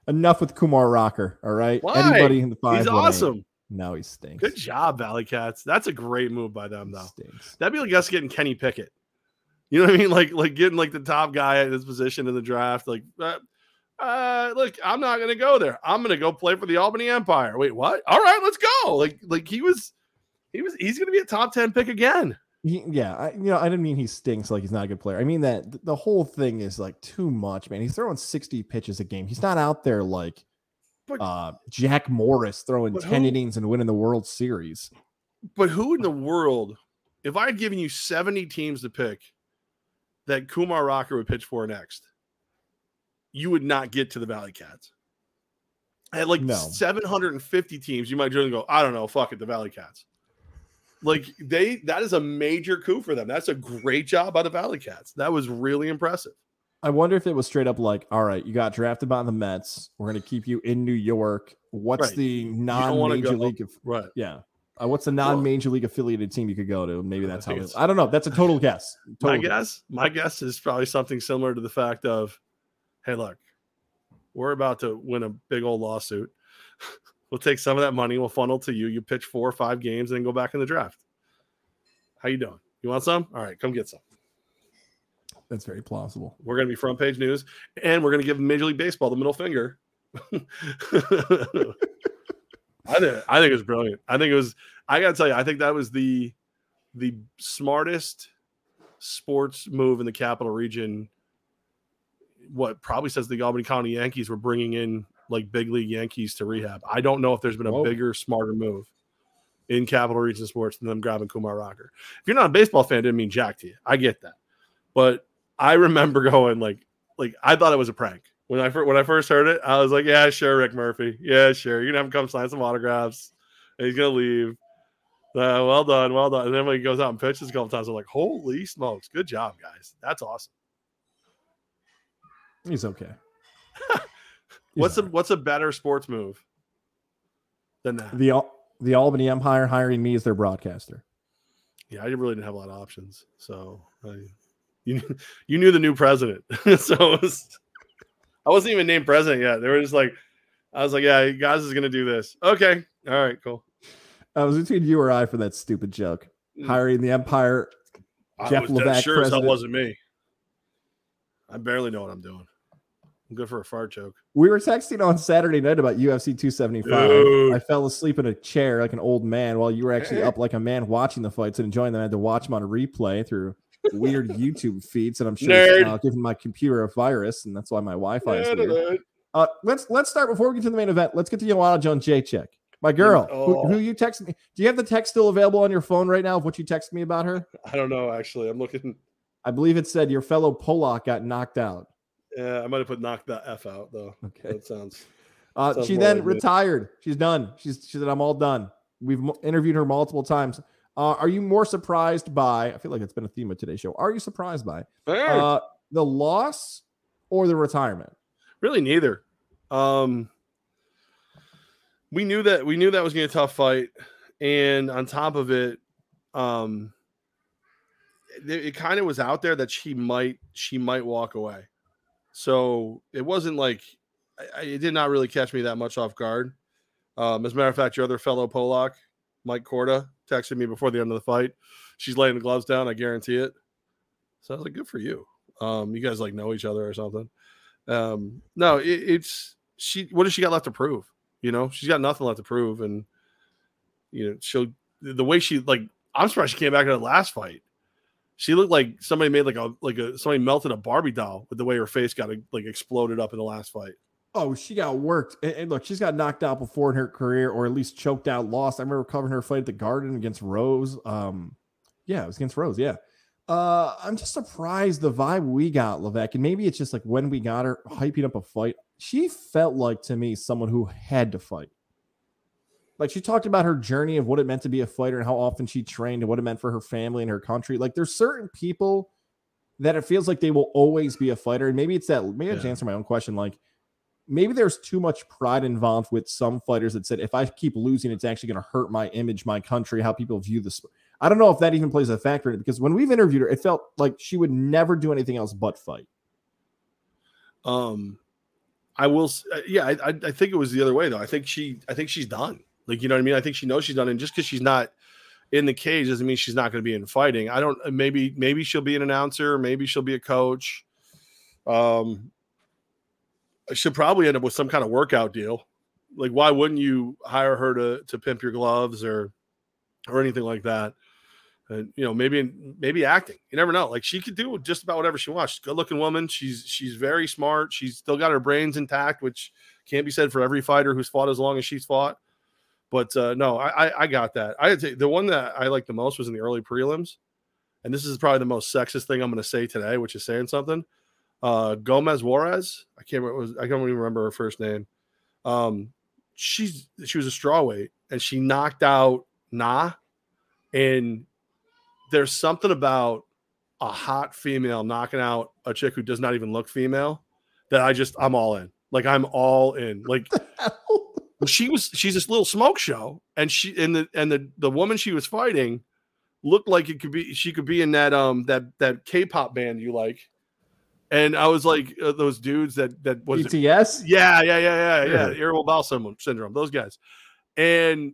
Speaker 2: Enough with Kumar Rocker. All right.
Speaker 1: Why?
Speaker 2: Anybody in the five.
Speaker 1: He's awesome.
Speaker 2: No, he stinks.
Speaker 1: Good job, Valley Cats. That's a great move by them, though.
Speaker 2: stinks.
Speaker 1: That'd be like us getting Kenny Pickett. You know what I mean? Like like getting like the top guy at his position in the draft. Like, uh, uh, look, I'm not gonna go there. I'm gonna go play for the Albany Empire. Wait, what? All right, let's go. Like like he was, he was, he's gonna be a top ten pick again.
Speaker 2: Yeah, I, you know, I didn't mean he stinks like he's not a good player. I mean that the whole thing is like too much, man. He's throwing 60 pitches a game. He's not out there like
Speaker 1: But-
Speaker 2: uh Jack Morris throwing 10
Speaker 1: who-
Speaker 2: innings and winning the World Series.
Speaker 1: But who in the world, if I had given you 70 teams to pick that Kumar Rocker would pitch for next, you would not get to the Valley Cats. At like
Speaker 2: No.
Speaker 1: 750 teams, you might just go, I don't know, fuck it, the Valley Cats. Like they that is a major coup for them. That's a great job by the Valley Cats. That was really impressive.
Speaker 2: I wonder if it was straight up like, all right, you got drafted by the Mets. We're going to keep you in New York. What's
Speaker 1: Right.
Speaker 2: the non-major league of
Speaker 1: Right.
Speaker 2: yeah. Uh, what's the non-major league affiliated team you could go to? Maybe
Speaker 1: I
Speaker 2: that's how. It,
Speaker 1: it's-
Speaker 2: I don't know. That's a total guess.
Speaker 1: My
Speaker 2: Total
Speaker 1: guess, my guess is probably something similar to the fact of, hey, look, we're about to win a big old lawsuit. we'll take some of that money, we'll funnel to you. You pitch four or five games, and then go back in the draft. How you doing? You want some? All right, come get some.
Speaker 2: That's very plausible.
Speaker 1: We're gonna be front page news, and we're gonna give Major League Baseball the middle finger. I think I think it was brilliant. I think it was. I gotta tell you, I think that was the the smartest sports move in the capital region. What probably says the Albany-Colonie Yankees were bringing in like big league Yankees to rehab. I don't know if there's been a
Speaker 2: Whoa.
Speaker 1: bigger, smarter move in capital region sports than them grabbing Kumar Rocker. If you're not a baseball fan, it didn't mean jack to you. I get that, but I remember going like, like I thought it was a prank when I first when I first heard it. I was like, yeah, sure, Rick Murphy, yeah, sure. You're gonna have him come sign some autographs, and he's gonna leave. Uh, well done, well done. And then when he goes out and pitches a couple times, I'm like, holy smokes, good job, guys. That's awesome.
Speaker 2: He's okay.
Speaker 1: What's a what's a better sports move than that?
Speaker 2: the the Albany Empire hiring me as their broadcaster?
Speaker 1: Yeah, I really didn't have a lot of options. So I, you knew- you knew the new president, so it was, I wasn't even named president yet. They were just like, I was like, yeah, guys is gonna do this. Okay, all right, cool.
Speaker 2: I was between you or I for that stupid joke.
Speaker 1: Mm.
Speaker 2: Hiring the Empire.
Speaker 1: I
Speaker 2: Jeff
Speaker 1: was
Speaker 2: Levac,
Speaker 1: sure as hell wasn't me. I barely know what I'm doing. Good for a fart joke.
Speaker 2: We were texting on Saturday night about UFC 275.
Speaker 1: Dude.
Speaker 2: I fell asleep in a chair like an old man while you were actually up like a man watching the fights and enjoying them. I had to watch them on a replay through weird YouTube feeds, and I'm sure
Speaker 1: Nerd.
Speaker 2: uh, giving my computer a virus, and that's why my Wi-Fi is weird. Uh, let's let's start before we get to the main event. Let's get to Joanna Jedrzejczyk. My girl, who,
Speaker 1: Oh.
Speaker 2: who you texted me. Do you have the text still available on your phone right now of what you texted me about her?
Speaker 1: I don't know. Actually, I'm looking.
Speaker 2: I believe it said your fellow Polak got knocked out.
Speaker 1: Yeah, I might have put knock that f out though.
Speaker 2: Okay.
Speaker 1: That sounds.
Speaker 2: Uh,
Speaker 1: Sounds
Speaker 2: she then
Speaker 1: like me.
Speaker 2: retired. She's done. She's she said, "I'm all done." We've mo- interviewed her multiple times. Uh, are you more surprised by? I feel like it's been a theme of today's show. Are you surprised by uh, the loss or the retirement?
Speaker 1: really neither. Um, we knew that we knew that was going to be a tough fight, and on top of it, um, it, it kind of was out there that she might she might walk away. So it wasn't like I, it did not really catch me that much off guard. Um, as a matter of fact, your other fellow Polak, Mike Corda, texted me before the end of the fight. She's laying the gloves down. I guarantee it. So I was like, good for you. Um, you guys like know each other or something. Um, no, it, it's she. What does she got left to prove? You know, she's got nothing left to prove, and you know, she'll the way she like. I'm surprised she came back in the last fight. She looked like somebody made like a like a somebody melted a Barbie doll with the way her face got like exploded up in the last fight.
Speaker 2: Oh, she got worked. And, and, look, she's got knocked out before in her career, or at least choked out, lost. I remember covering her fight at the Garden against Rose. Um, yeah, it was against Rose. Yeah. Uh, I'm just surprised the vibe we got, Levesque, and maybe it's just like when we got her hyping up a fight, she felt like to me someone who had to fight. Like she talked about her journey of what it meant to be a fighter and how often she trained and what it meant for her family and her country. Like there's certain people that it feels like they will always be a fighter, and maybe it's that. Maybe I just answer my own question. Like maybe there's too much pride involved with some fighters that said if I keep losing, it's actually going to hurt my image, my country, how people view this. I don't know if that even plays a factor in it because when we've interviewed her, it felt like she would never do anything else but fight.
Speaker 1: Um, I will. Uh, yeah, I, I think it was the other way though. I think she, I think she's done. Like you know what I mean. I think she knows she's done, and just because she's not in the cage doesn't mean she's not going to be in fighting. I don't. Maybe maybe she'll be an announcer. Maybe she'll be a coach. Um, should probably end up with some kind of workout deal. Like, why wouldn't you hire her to to pimp your gloves or or anything like that? And you know, maybe maybe acting. You never know. Like she could do just about whatever she wants. She's good looking woman. She's she's very smart. She's still got her brains intact, which can't be said for every fighter who's fought as long as she's fought. But uh, no, I, I, got that. I the one that I liked the most was in the early prelims, and this is probably the most sexist thing I'm going to say today, which is saying something uh, Gomez Juarez. I can't remember. I can't even remember her first name. Um, she's she was a strawweight and she knocked out Na. And there's something about a hot female knocking out a chick who does not even look female that I just I'm all in. Like I'm all in. Like she was she's this little smoke show and she and the and the the woman she was fighting looked like it could be she could be in that um that that K-pop band you like and I was like uh, those dudes that that was
Speaker 2: BTS.
Speaker 1: Yeah, yeah, yeah, yeah, yeah. Irritable bowel syndrome. Those guys, and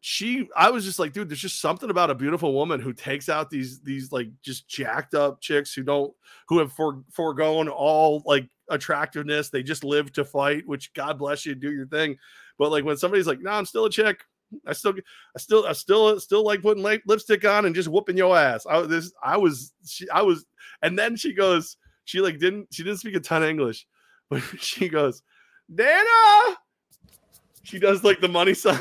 Speaker 1: she. I was just like, dude, there's just something about a beautiful woman who takes out these these like just jacked up chicks who don't who have for, foregone all like attractiveness. They just live to fight. Which God bless you, do your thing. But like when somebody's like, no, nah, I'm still a chick. I still, I still, I still, still like putting lipstick on and just whooping your ass. I this, I was, she, I was, and then she goes, she like didn't she didn't speak a ton of English, but she goes, Dana. She does like the money sign.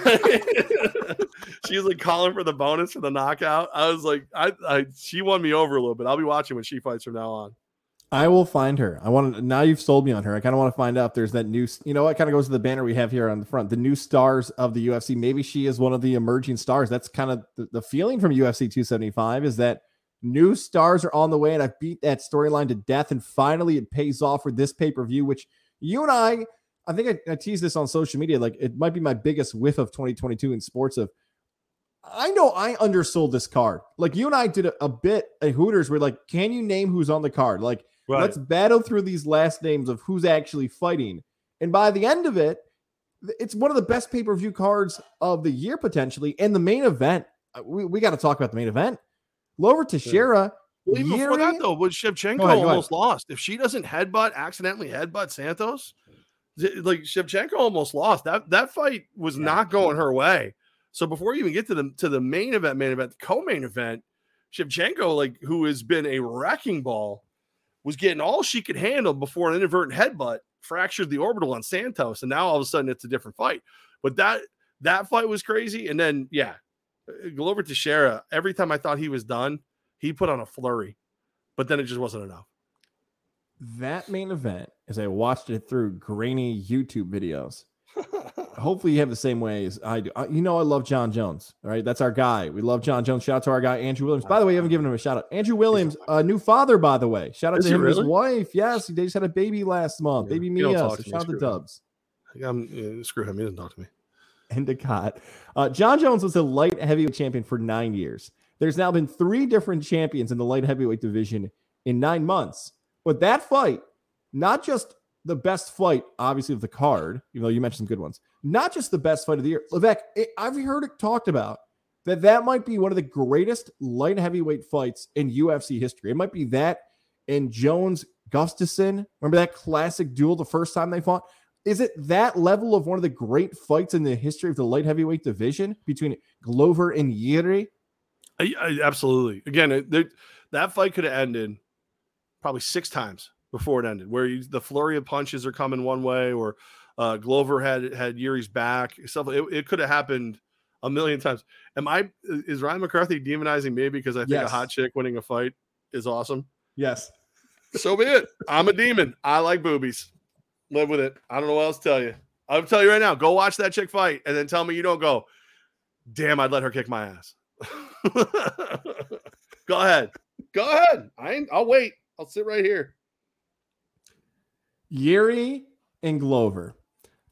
Speaker 1: She's like calling for the bonus for the knockout. I was like, I, I she won me over a little bit. I'll be watching when she fights from now on.
Speaker 2: I will find her. I want to now you've sold me on her. I kind of want to find out there's that new, you know what kind of goes to the banner we have here on the front, the new stars of the UFC. Maybe she is one of the emerging stars. That's kind of the, the feeling from UFC 275 is that New stars are on the way, and I've beat that storyline to death. And finally, it pays off for this pay per view, which you and I, I think I, I teased this on social media. Like it might be my biggest whiff of 2022 in sports. Of I know I undersold this card. Like you and I did a, a bit at Hooters. We're like, can you name who's on the card? Like, right. let's battle through these last names of who's actually fighting. And by the end of it, it's one of the best pay per view cards of the year potentially. And the main event, uh, we, we got to talk about the main event. Glover Teixeira.
Speaker 1: Well, even before that, though, was Shevchenko ahead, almost lost. If she doesn't headbutt, accidentally headbutt Santos, like Shevchenko almost lost. That that fight was yeah. not going her way. So before you even get to the to the main event, main event, the co-main event, Shevchenko, like who has been a wrecking ball, was getting all she could handle before an inadvertent headbutt fractured the orbital on Santos, and now all of a sudden it's a different fight. But that that fight was crazy, and then yeah, Glover Teixeira, every time I thought he was done, he put on a flurry, but then it just wasn't enough.
Speaker 2: That main event, as I watched it through grainy YouTube videos, hopefully you have the same way as I do. You know, I love Jon Jones. All right, that's our guy. We love Jon Jones. Shout out to our guy Andrew Williams. By the way, you haven't given him a shout out. Andrew Williams, a new father, by the way. Shout out Is to him really? his wife. Yes, they just had a baby last month, yeah, baby Mia. So shout out to the Dubs.
Speaker 1: I'm, screw him. He doesn't talk to me.
Speaker 2: Endicott. Uh, Jon Jones was a light heavyweight champion for nine years. There's now been three different champions in the light heavyweight division in nine months. But that fight, not just the best fight, obviously, of the card, even though you mentioned some good ones, not just the best fight of the year. Levesque, I've heard it talked about that that might be one of the greatest light heavyweight fights in UFC history. It might be that and Jones Gustafsson. Remember that classic duel the first time they fought? Is it that level of one of the great fights in the history of the light heavyweight division between Glover and Yuri?
Speaker 1: I, I, absolutely. Again, it, that fight could have ended probably six times before it ended, where you, the flurry of punches are coming one way, or uh, Glover had had Yuri's back. Stuff it, it could have happened a million times. Am I is Ryan McCarthy demonizing me because I think yes. a hot chick winning a fight is awesome?
Speaker 2: Yes.
Speaker 1: So be it. I'm a demon. I like boobies. Live with it. I don't know what else to tell you. I'll tell you right now. Go watch that chick fight, and then tell me you don't go. Damn, I'd let her kick my ass. go ahead. Go ahead. I ain't, I'll wait. I'll sit right here.
Speaker 2: Yuri and Glover.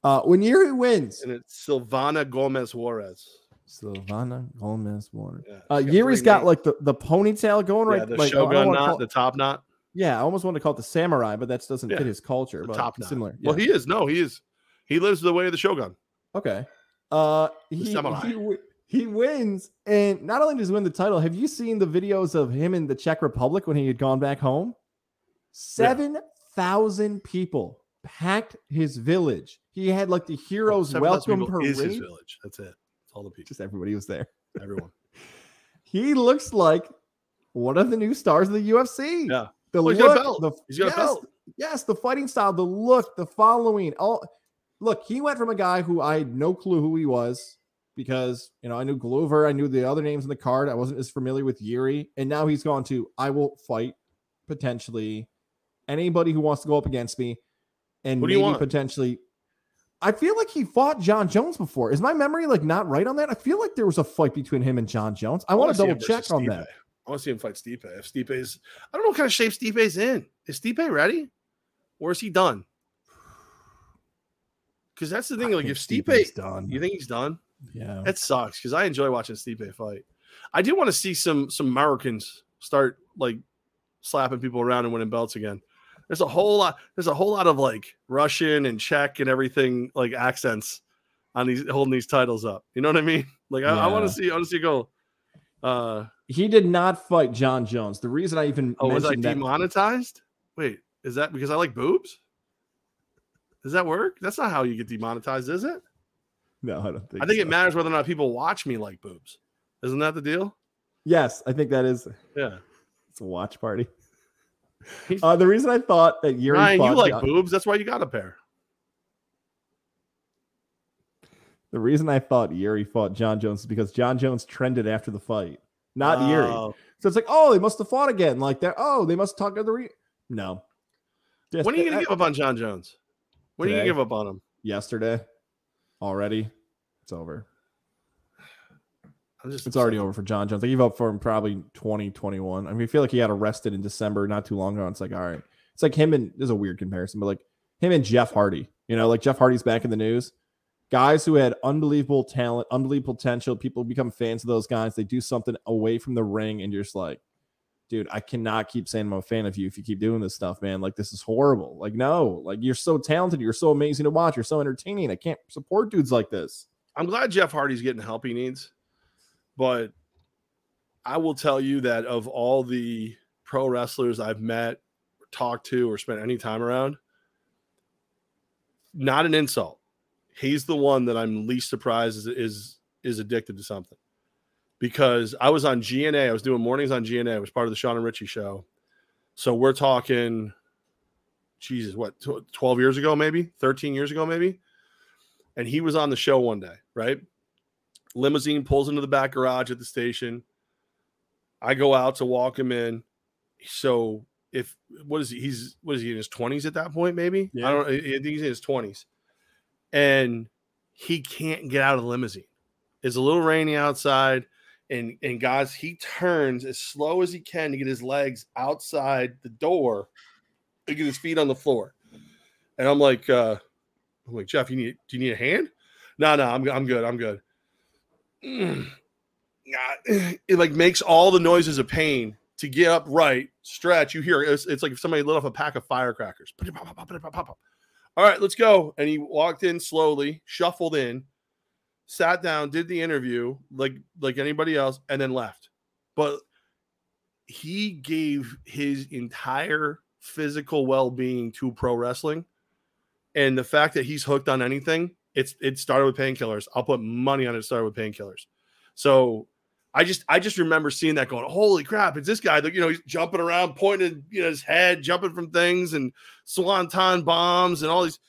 Speaker 2: Uh, when Yuri wins,
Speaker 1: and it's Silvana Gomez Juarez.
Speaker 2: Silvana Gomez Juarez. Yeah, uh, Yuri's got like the, the ponytail going yeah, right.
Speaker 1: The
Speaker 2: like,
Speaker 1: shogun knot, the top knot.
Speaker 2: Yeah, I almost want to call it the samurai, but that doesn't yeah. fit his culture. The but top knot. similar.
Speaker 1: Well, he is. No, he is. He lives the way of the shogun.
Speaker 2: Okay. Uh, he, he, he wins, and not only does he win the title, have you seen the videos of him in the Czech Republic when he had gone back home? Seven thousand people packed his village. He had like the heroes welcome parade. Is his
Speaker 1: village. That's it. That's all the people.
Speaker 2: Just everybody was there.
Speaker 1: Everyone.
Speaker 2: he looks like one of the new stars of the UFC.
Speaker 1: Yeah.
Speaker 2: The oh,
Speaker 1: well,
Speaker 2: look,
Speaker 1: the,
Speaker 2: he's got yes, a belt. Yes, the fighting style, the look, the following. All look, he went from a guy who I had no clue who he was because you know I knew Glover, I knew the other names in the card. I wasn't as familiar with Yuri, and now he's gone to I will fight potentially anybody who wants to go up against me, and maybe potentially. I feel like he fought Jon Jones before. Is my memory like not right on that? I feel like there was a fight between him and Jon Jones. I, I want to double check on that.
Speaker 1: I want to see him fight Stipe. If Stipe's, I don't know what kind of shape Stipe's in. Is Stipe ready, or is he done? Because that's the thing. I like, if Stipe's done, you think he's done?
Speaker 2: Yeah,
Speaker 1: it sucks because I enjoy watching Stipe fight. I do want to see some some Americans start like slapping people around and winning belts again. There's a whole lot. There's a whole lot of like Russian and Czech and everything like accents on these holding these titles up. You know what I mean? Like I, I want to see. I want to see go. Uh,
Speaker 2: he did not fight Jon Jones. The reason I even
Speaker 1: oh was I demonetized? Wait, is that because I like boobs? Does that work? That's not how you get demonetized, is it?
Speaker 2: No, I don't think.
Speaker 1: I think so. it matters whether or not people watch me like boobs. Isn't that the deal?
Speaker 2: Yes, I think that is.
Speaker 1: Yeah,
Speaker 2: it's a watch party. Uh, the reason I thought that Yuri
Speaker 1: Ryan, you like boobs, that's why you got a pair.
Speaker 2: The reason I thought Yuri fought Jon Jones is because Jon Jones trended after the fight, not oh. Yuri. So it's like, oh, they must have fought again. Like that. Oh, they must talk to the re. No.
Speaker 1: Just, when are you gonna I, give up on Jon Jones? When today, are you gonna give up on him?
Speaker 2: Yesterday. Already. It's over. I'm just it's already over for Jon Jones. I gave up for him probably 2021. I mean, I feel like he got arrested in December not too long ago. It's like, all right. It's like him and there's a weird comparison, but like him and Jeff Hardy. You know, like Jeff Hardy's back in the news. Guys who had unbelievable talent, unbelievable potential. People become fans of those guys. They do something away from the ring, and you're just like, dude, I cannot keep saying I'm a fan of you if you keep doing this stuff, man. Like, this is horrible. Like, no, like you're so talented. You're so amazing to watch. You're so entertaining. I can't support dudes like this.
Speaker 1: I'm glad Jeff Hardy's getting the help he needs. But I will tell you that of all the pro wrestlers I've met, talked to, or spent any time around, not an insult. He's the one that I'm least surprised is is, is addicted to something. Because I was on GNA, I was doing mornings on GNA, I was part of the Sean and Richie show. So we're talking, Jesus, what, 12 years ago, maybe 13 years ago, maybe. And he was on the show one day, right? Limousine pulls into the back garage at the station. I go out to walk him in. So if what is he? He's what is he in his twenties at that point? Maybe yeah. I don't. I think he's in his twenties, and he can't get out of the limousine. It's a little rainy outside, and and guys, he turns as slow as he can to get his legs outside the door, to get his feet on the floor. And I'm like, uh, I'm like Jeff, you need do you need a hand? No, no, I'm I'm good. I'm good. It like makes all the noises of pain to get up right, stretch. You hear it's, it's like if somebody lit off a pack of firecrackers. All right, let's go. And he walked in slowly, shuffled in, sat down, did the interview like like anybody else, and then left. But he gave his entire physical well-being to pro wrestling and the fact that he's hooked on anything it's it started with painkillers. I'll put money on it started with painkillers. So i just i just remember seeing that going holy crap it's this guy that you know he's jumping around pointing you know his head jumping from things and swanton bombs and all these.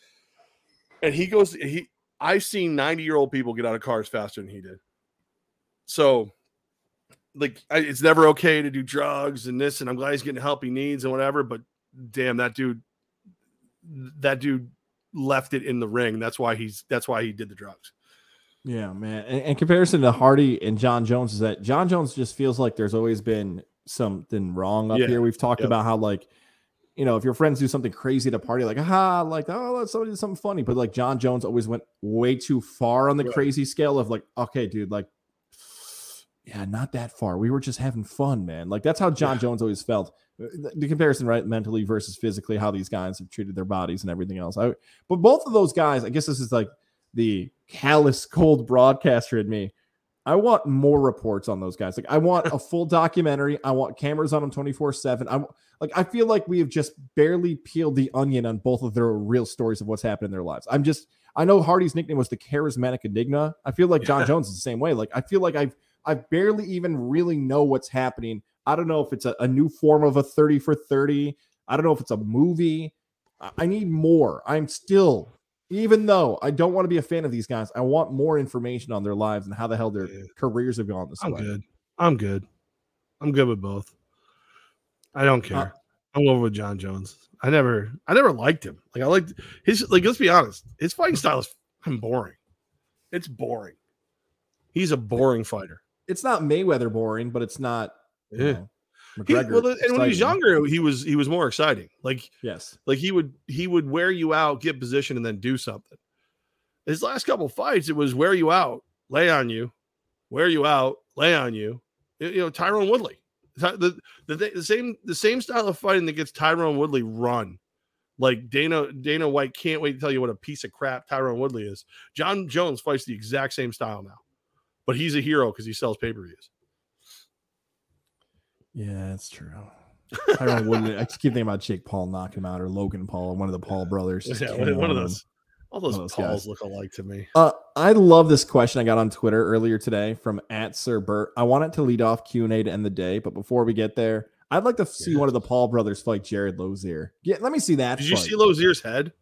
Speaker 1: And he goes he i've seen 90 year old people get out of cars faster than he did. So like it's never okay to do drugs and this and i'm glad he's getting help he needs and whatever but damn that dude that dude left it in the ring that's why he's that's why he did the drugs
Speaker 2: Yeah, man. And, in comparison to Hardy and Jon Jones, is that Jon Jones just feels like there's always been something wrong up
Speaker 1: Yeah.
Speaker 2: here. We've talked
Speaker 1: Yep.
Speaker 2: about how like, you know, if your friends do something crazy at a party, like aha, like oh, somebody did something funny, but like Jon Jones always went way too far on the
Speaker 1: Right.
Speaker 2: crazy scale of like, okay, dude, like, yeah, not that far. We were just having fun, man. Like that's how Jon
Speaker 1: Yeah.
Speaker 2: Jones always felt. Uh, The, the comparison, right, mentally versus physically, how these guys have treated their bodies and everything else. I, but both of those guys, I guess this is like the callous, cold broadcaster in me. I want more reports on those guys. Like I want a full documentary. I want cameras on them 24/7. I'm like I feel like we have just barely peeled the onion on both of their real stories of what's happened in their lives. I'm just I know Hardy's nickname was the charismatic enigma. I feel like Jon
Speaker 1: Yeah.
Speaker 2: Jones is the same way. Like I feel like I've I barely even really know what's happening. I don't know if it's a, a new form of a 30 for 30. I don't know if it's a movie. I, I need more. I'm still even though I don't want to be a fan of these guys, I want more information on their lives and how the hell their
Speaker 1: Yeah.
Speaker 2: careers have gone this
Speaker 1: i'm
Speaker 2: way.
Speaker 1: good i'm good i'm good with both i don't care
Speaker 2: Uh,
Speaker 1: i'm over with jon jones i never i never liked him like i liked his like let's be honest his fighting style is boring it's boring he's a boring fighter
Speaker 2: It's not Mayweather boring, but it's not you
Speaker 1: Yeah.
Speaker 2: know,
Speaker 1: He-
Speaker 2: McGregor.
Speaker 1: well, and when he was younger, he was he was more exciting. Like
Speaker 2: yes,
Speaker 1: like he would he would wear you out, get position, and then do something. His last couple fights, it was wear you out, lay on you, wear you out, lay on you. You you know, Tyron Woodley, Ty- the, the the same the same style of fighting that gets Tyron Woodley run. Like Dana Dana White can't wait to tell you what a piece of crap Tyron Woodley is. Jon Jones fights the exact same style now, but he's a hero because he sells pay per views.
Speaker 2: yeah, that's true. Tyron Woodley. I just keep thinking about Jake Paul knocking him out, or Logan Paul, one of the Paul brothers.
Speaker 1: Yeah, one of those. All those,
Speaker 2: those
Speaker 1: Pauls
Speaker 2: guys.
Speaker 1: look alike to me.
Speaker 2: Uh, I love this question I got on Twitter earlier today from at Sir Bert. I want it to lead off Q and A to end the day, but before we get there, I'd like to see one of the Paul brothers fight Jared Lozier. Yeah, let me see that.
Speaker 1: Did you see Lozier's head?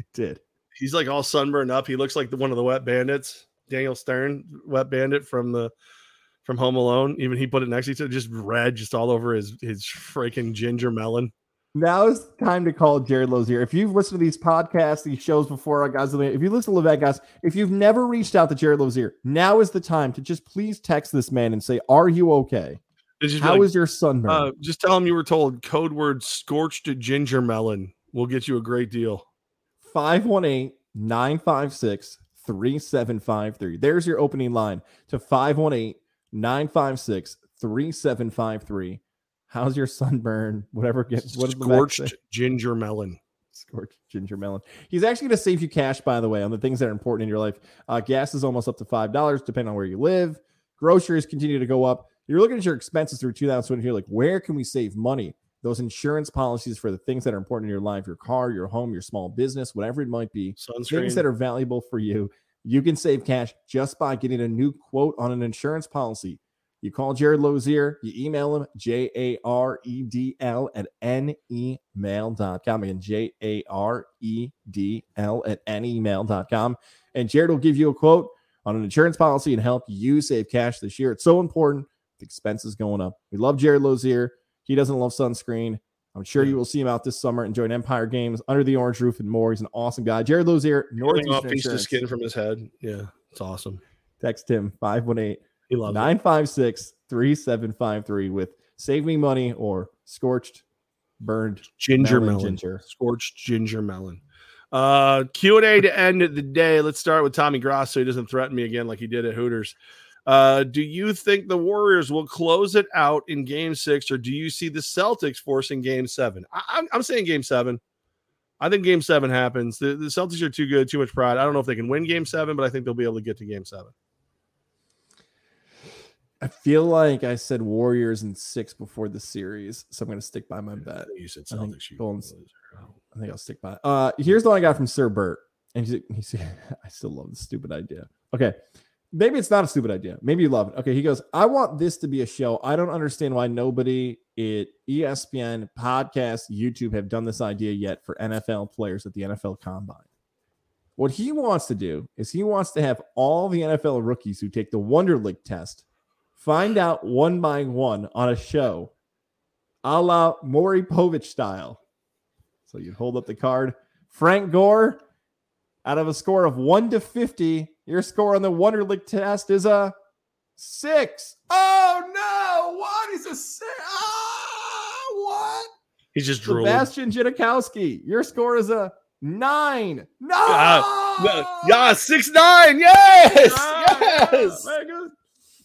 Speaker 2: I did.
Speaker 1: He's like all sunburned up. He looks like the, one of the wet bandits, Daniel Stern, wet bandit from the from Home Alone. Even he put it next to each other, just red, just all over his his freaking ginger melon.
Speaker 2: Now is time to call Jared Lozier. If you've listened to these podcasts, these shows before, guys, if you listen to Levesque, guys, if you've never reached out to Jared Lozier, now is the time to just please text this man and say, "Are you okay?
Speaker 1: It's just be
Speaker 2: How is
Speaker 1: like,
Speaker 2: your sunburn?"
Speaker 1: uh, just tell him you were told code word scorched ginger melon will get you a great deal.
Speaker 2: 518 956 3753. There's your opening line to 518 956 3753. How's your sunburn? Whatever gets what
Speaker 1: Scorched ginger melon.
Speaker 2: Scorched ginger melon. He's actually going to save you cash, by the way, on the things that are important in your life. Uh, gas is almost up to $5, depending on where you live. Groceries continue to go up. You're looking at your expenses through 2020. You're like, where can we save money? Those insurance policies for the things that are important in your life, your car, your home, your small business, whatever it might be,
Speaker 1: Sunscreen.
Speaker 2: things that are valuable for you. You can save cash just by getting a new quote on an insurance policy. You call Jared Lozier, you email him, J A R E D L at nemail.com. Again, J A R E D L at nemail.com. And Jared will give you a quote on an insurance policy and help you save cash this year. It's so important. The expenses going up. We love Jared Lozier. He doesn't love sunscreen. I'm sure you will see him out this summer enjoying Empire Games under the orange roof and more. He's an awesome guy. Jared Lozier, Northeastern
Speaker 1: off piece of skin from his head. Yeah, it's awesome.
Speaker 2: Text him 518
Speaker 1: He loves it.
Speaker 2: 956 3753 with Save Me Money or Scorched, Burned
Speaker 1: Ginger
Speaker 2: melon
Speaker 1: melon.
Speaker 2: ginger.
Speaker 1: Scorched ginger melon. Uh, Q and A to end the day. Let's start with Tommy Gross, so he doesn't threaten me again like he did at Hooters. Uh, do you think the Warriors will close it out in Game Six, or do you see the Celtics forcing Game Seven? I, I'm, I'm saying Game Seven. I think Game Seven happens. The, the Celtics are too good, too much pride. I don't know if they can win Game Seven, but I think they'll be able to get to Game Seven.
Speaker 2: I feel like I said Warriors in six before the series, so I'm going to stick by my bet.
Speaker 1: You said
Speaker 2: I think
Speaker 1: Celtics. You
Speaker 2: Golden- I think I'll stick by. it. Uh, here's the one I got from Sir Bert, and he's, he's I still love the stupid idea. Okay, maybe it's not a stupid idea. Maybe you love it. Okay, he goes, I want this to be a show. I don't understand why nobody at ESPN, podcast, YouTube have done this idea yet for NFL players at the NFL Combine. What he wants to do is he wants to have all the NFL rookies who take the Wonderlic test find out one by one on a show, a la Maury Povich style. So you'd hold up the card. Frank Gore, out of a score of 1 to 50, your score on the Wonderlic test is a six. Oh no! What is a six? Ah, what?
Speaker 1: He's just drooling.
Speaker 2: Sebastian Janikowski, your score is a nine. No!
Speaker 1: Uh, No, yeah, six nine. Yes, yes.
Speaker 2: Very.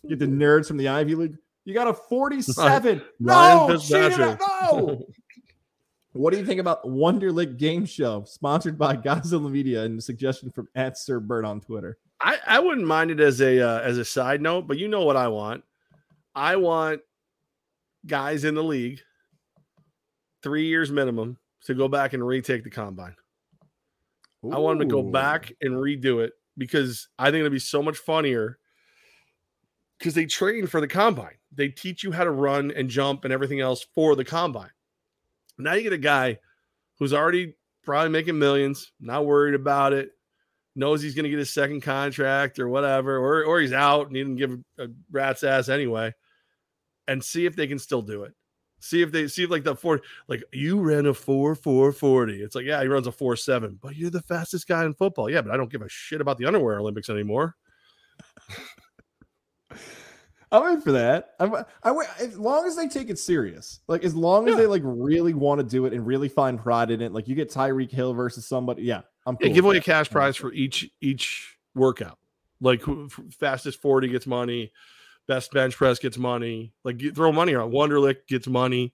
Speaker 2: Get the nerds from the Ivy League. You got a 47.
Speaker 1: Ryan
Speaker 2: no, cheated
Speaker 1: Fitzpatrick.
Speaker 2: no. What do you think about Wonderlic Game Show, sponsored by Godzilla Media, and a suggestion from at Sir Bert on Twitter?
Speaker 1: I, I wouldn't mind it as a uh, as a side note, but you know what I want. I want guys in the league, three years minimum, to go back and retake the combine. I want them to go back and redo it because I think it'd be so much funnier. Because they train for the combine, they teach you how to run and jump and everything else for the combine. Now you get a guy who's already probably making millions, not worried about it, knows he's going to get his second contract or whatever, or or he's out and he didn't give a rat's ass anyway, and see if they can still do it. See if they see if like the four like you ran a four four forty. It's like yeah, he runs a four seven, but you're the fastest guy in football. Yeah, but I don't give a shit about the underwear Olympics anymore.
Speaker 2: I'm in for that. I'm, I wait as long as they take it serious. Like as long as
Speaker 1: Yeah.
Speaker 2: they like really want to do it and really find pride in it. Like you get Tyreek Hill versus somebody. Yeah, I'm.
Speaker 1: Yeah, give away a cash prize
Speaker 2: for
Speaker 1: each each workout. Like fastest forty gets money, best bench press gets money. Like you throw money around. Wonderlic gets money,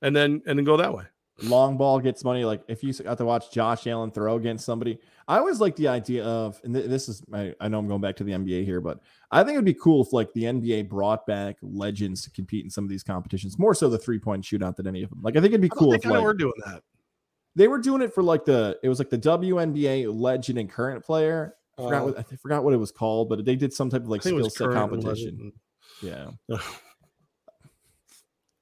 Speaker 1: and then and then go that way.
Speaker 2: Long ball gets money. Like if you got to watch Josh Allen throw against somebody, I always like the idea of, and th- this is, I, I know I'm going back to the NBA here, but I think it'd be cool if like the NBA brought back legends to compete in some of these competitions, more so the three point shootout than any of them. Like I think it'd be cool if like
Speaker 1: we're doing that.
Speaker 2: they were doing it for like the, it was like the WNBA legend and current player. I forgot
Speaker 1: Uh,
Speaker 2: what I forgot what it was called, but they did some type of like
Speaker 1: I think it
Speaker 2: skill set competition. Yeah.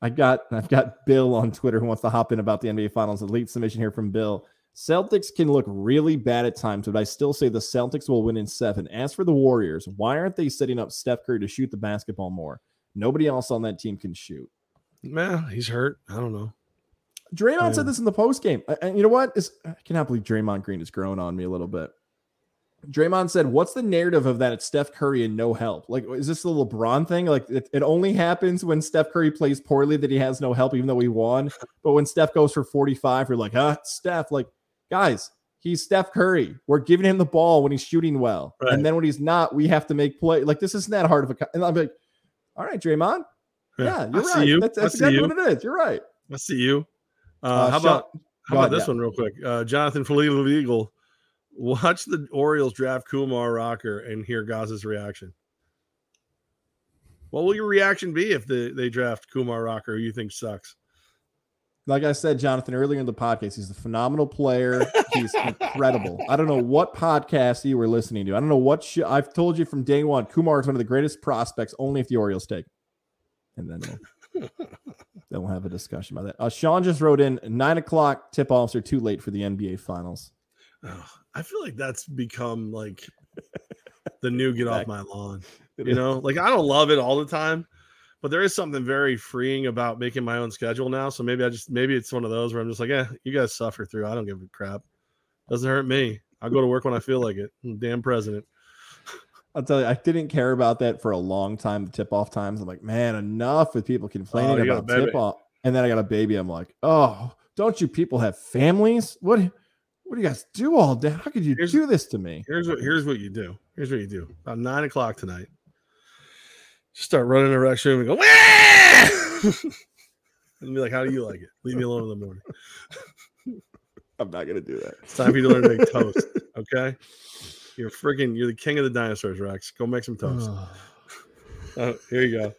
Speaker 2: I got I've got Bill on Twitter who wants to hop in about the NBA Finals. Elite submission here from Bill. Celtics can look really bad at times, but I still say the Celtics will win in seven. As for the Warriors, why aren't they setting up Steph Curry to shoot the basketball more? Nobody else on that team can shoot.
Speaker 1: Man, he's hurt. I don't know.
Speaker 2: Draymond
Speaker 1: Yeah.
Speaker 2: said this in the post game. And you know what? It's, I cannot believe Draymond Green is growing on me a little bit. Draymond said, "What's the narrative of that? It's Steph Curry and no help. Like, is this the LeBron thing? Like, it, it only happens when Steph Curry plays poorly that he has no help, even though he won. But when Steph goes for 45, you're like, ah, Steph. Like, guys, he's Steph Curry. We're giving him the ball when he's shooting well,
Speaker 1: Right.
Speaker 2: and then when he's not, we have to make play. Like, this isn't that hard of a. co- And I'm like, all right, Draymond. Yeah, you're
Speaker 1: I
Speaker 2: right.
Speaker 1: you.
Speaker 2: That's, that's exactly
Speaker 1: you.
Speaker 2: what it is. You're right.
Speaker 1: I see you. Uh,
Speaker 2: Uh,
Speaker 1: how about how about this one real quick? Uh, Jonathan Felipe Eagle. Watch the Orioles draft Kumar Rocker and hear Gaz's reaction. What will your reaction be if the, they draft Kumar Rocker who you think sucks?
Speaker 2: like I said, Jonathan, earlier in the podcast, he's a phenomenal player. He's incredible. I don't know what podcast you were listening to. I don't know what sh- I've told you from day one. Kumar is one of the greatest prospects, only if the Orioles take. And then we'll, then we'll have a discussion about that. Uh, Sean just wrote in nine o'clock tip offs are too late for the NBA finals.
Speaker 1: Oh, I feel like that's become like the new get off my lawn. You know, like I don't love it all the time, but there is something very freeing about making my own schedule now. So maybe I just maybe it's one of those where I'm just like, yeah, you guys suffer through. I don't give a crap. Doesn't hurt me. I'll go to work when I feel like it. I'm damn president.
Speaker 2: I'll tell you, I didn't care about that for a long time. The tip off times, I'm like, man, enough with people complaining
Speaker 1: Oh, you got a
Speaker 2: about tip off. And then I got a baby. I'm like, oh, don't you people have families? What? What do you guys do all day? How could you
Speaker 1: Here's-
Speaker 2: do this to me?
Speaker 1: Here's what here's what you do. Here's what you do. About nine o'clock tonight. Just start running around the restroom and go, "Wah!" and be like, How do you like it? Leave me alone in the morning.
Speaker 2: I'm not gonna do that.
Speaker 1: It's time for you to learn to make toast. Okay. You're freaking you're the king of the dinosaurs, Rex. Go make some toast. Oh, here you go.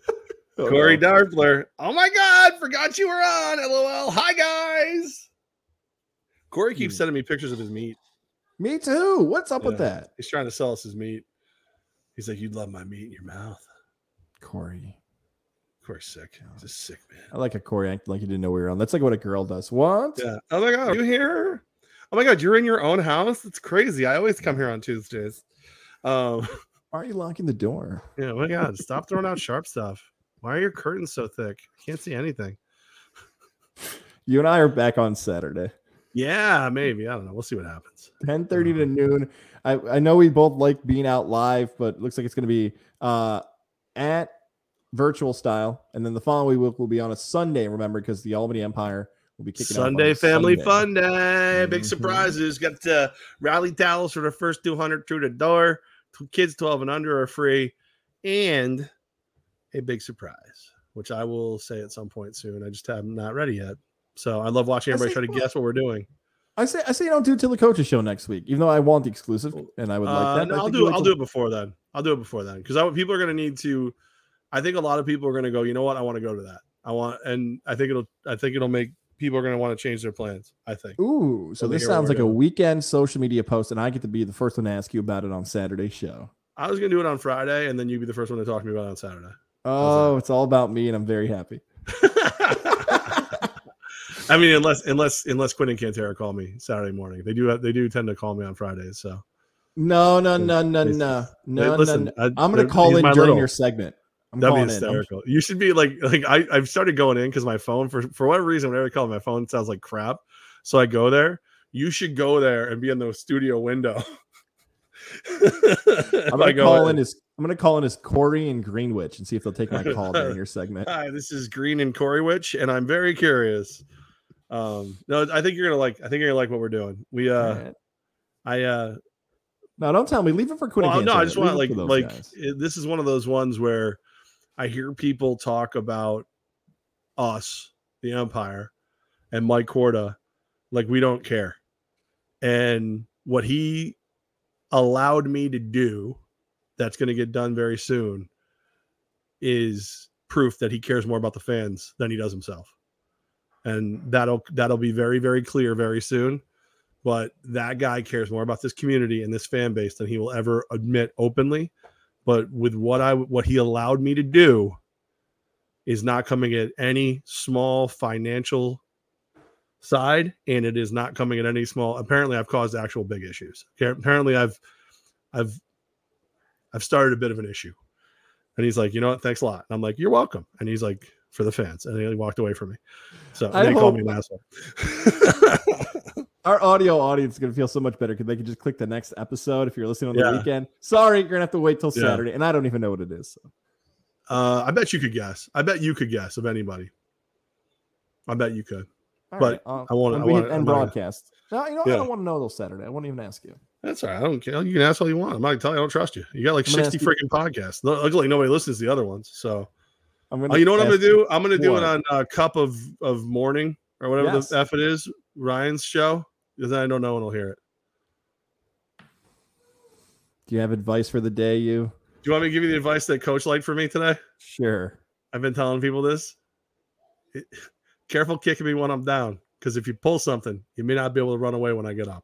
Speaker 2: Oh,
Speaker 1: Corey
Speaker 2: no.
Speaker 1: Darfler. Oh my God, forgot you were on. LOL. Hi guys. Corey keeps
Speaker 2: Hmm.
Speaker 1: sending me pictures of his meat.
Speaker 2: Me too. What's up with that,
Speaker 1: He's trying to sell us his meat. He's like, You'd love my meat in your mouth.
Speaker 2: Corey?
Speaker 1: Corey's sick. He's a sick man.
Speaker 2: I like a Corey act like you didn't know we were on. That's like what a girl does. What?
Speaker 1: Yeah. Oh my God. Are you here? Oh my God. You're in your own house? It's crazy. I always come here on Tuesdays. Um,
Speaker 2: Why are you locking the door?
Speaker 1: yeah. Oh my God. Stop throwing out sharp stuff. Why are your curtains so thick? I can't see anything.
Speaker 2: You and I are back on Saturday.
Speaker 1: Yeah, maybe. I don't know. We'll see what happens.
Speaker 2: 10 30 to noon. I, I know we both like being out live, but it looks like it's going to be uh, at virtual style. And then the following week will be on a Sunday, remember, because the Albany Empire will be kicking off
Speaker 1: Sunday family
Speaker 2: Sunday.
Speaker 1: fun day. Big
Speaker 2: Mhm.
Speaker 1: surprises. Got uh, rally towels for the first 200 through the door. Kids 12 and under are free. And a big surprise, which I will say at some point soon. I just have not ready yet. So I love watching everybody
Speaker 2: see
Speaker 1: try to guess what we're doing.
Speaker 2: I say I say don't do it till the coaches show next week, even though I want the exclusive and I would like
Speaker 1: Uh,
Speaker 2: that.
Speaker 1: no, I'll do it. I'll
Speaker 2: till-
Speaker 1: do it before then. I'll do it before then because people are going to need to. I think a lot of people are going to go. You know what? I want to go to that. I want, and I think it'll. I think it'll make people are going to want to change their plans. I think.
Speaker 2: Ooh, so
Speaker 1: me
Speaker 2: this sounds like a weekend social media post, and I get to be the first one to ask you about it on Saturday's show.
Speaker 1: I was going to do it on Friday, and then you'd be the first one to talk to me about it on Saturday.
Speaker 2: Oh, it's all about me, and I'm very happy.
Speaker 1: I mean, unless unless unless Quinn and Cantera call me Saturday morning, they do they do tend to call me on Fridays. So
Speaker 2: No, no, no, no,
Speaker 1: they-
Speaker 2: no, no,
Speaker 1: listen,
Speaker 2: no.
Speaker 1: I-
Speaker 2: I'm gonna call in during
Speaker 1: little-
Speaker 2: your segment. I'm
Speaker 1: That'd be
Speaker 2: in.
Speaker 1: Hysterical. You should be like like I I've started going in because my phone for for whatever reason whenever I call my phone sounds like crap. So I go there. You should go there and be in the studio window.
Speaker 2: I'm gonna call in as I'm gonna call in as Corey and Greenwich and see if they'll take my call during your segment.
Speaker 1: Hi, this is Green and Corywich, and I'm very curious. Um, no, I think you're gonna like. I think you're gonna like what we're doing. We uh,
Speaker 2: right.
Speaker 1: I uh,
Speaker 2: No, don't tell me. Leave it for Quinn.
Speaker 1: well, no, I just want like like it- this is one of those ones where I hear people talk about us, the Empire, and Mike Corda, like we don't care, and what he allowed me to do, that's going to get done very soon, is proof that he cares more about the fans than he does himself, and that'll that'll be very very clear very soon but that guy cares more about this community and this fan base than he will ever admit openly. But with what I what he allowed me to do is not coming at any small financial side, and it is not coming at any small. Apparently, I've caused actual big issues. Apparently, I've I've I've started a bit of an issue. And he's like, you know what? Thanks a lot. And I'm like, you're welcome. And he's like, for the fans. And he walked away from me. So
Speaker 2: I
Speaker 1: and then called me an asshole.
Speaker 2: Our audio audience is gonna feel so much better because they can just click the next episode if you're listening on the
Speaker 1: Yeah.
Speaker 2: weekend. Sorry, you're gonna have to wait till
Speaker 1: Yeah.
Speaker 2: Saturday, and I don't even know what it is. So.
Speaker 1: Uh, I bet you could guess. I bet you could guess of anybody. I bet you could.
Speaker 2: All
Speaker 1: But
Speaker 2: right, uh,
Speaker 1: I wanna-
Speaker 2: when
Speaker 1: I
Speaker 2: we
Speaker 1: wanna-
Speaker 2: hit
Speaker 1: I'm
Speaker 2: end
Speaker 1: gonna-
Speaker 2: broadcast. No, you know
Speaker 1: Yeah.
Speaker 2: I don't want to know till Saturday. I won't even ask you.
Speaker 1: That's all right. I don't care. You can ask all you want. I'm not gonna tell you. I don't trust you. You got like
Speaker 2: I'm
Speaker 1: 60 freaking podcasts. Lu- Luckily, nobody listens to the other ones. So,
Speaker 2: I'm
Speaker 1: oh, you know what I'm gonna do? I'm gonna do
Speaker 2: What?
Speaker 1: it on uh, Cup of of Morning or whatever
Speaker 2: Yes.
Speaker 1: the f it is, Ryan's show. Because I know no one will hear it.
Speaker 2: Do you have advice for the day? You
Speaker 1: Do you want me to give you the advice that Coach liked for me today?
Speaker 2: sure?
Speaker 1: I've been telling people this. It- careful kicking me when I'm down, because if you pull something, you may not be able to run away when I get up.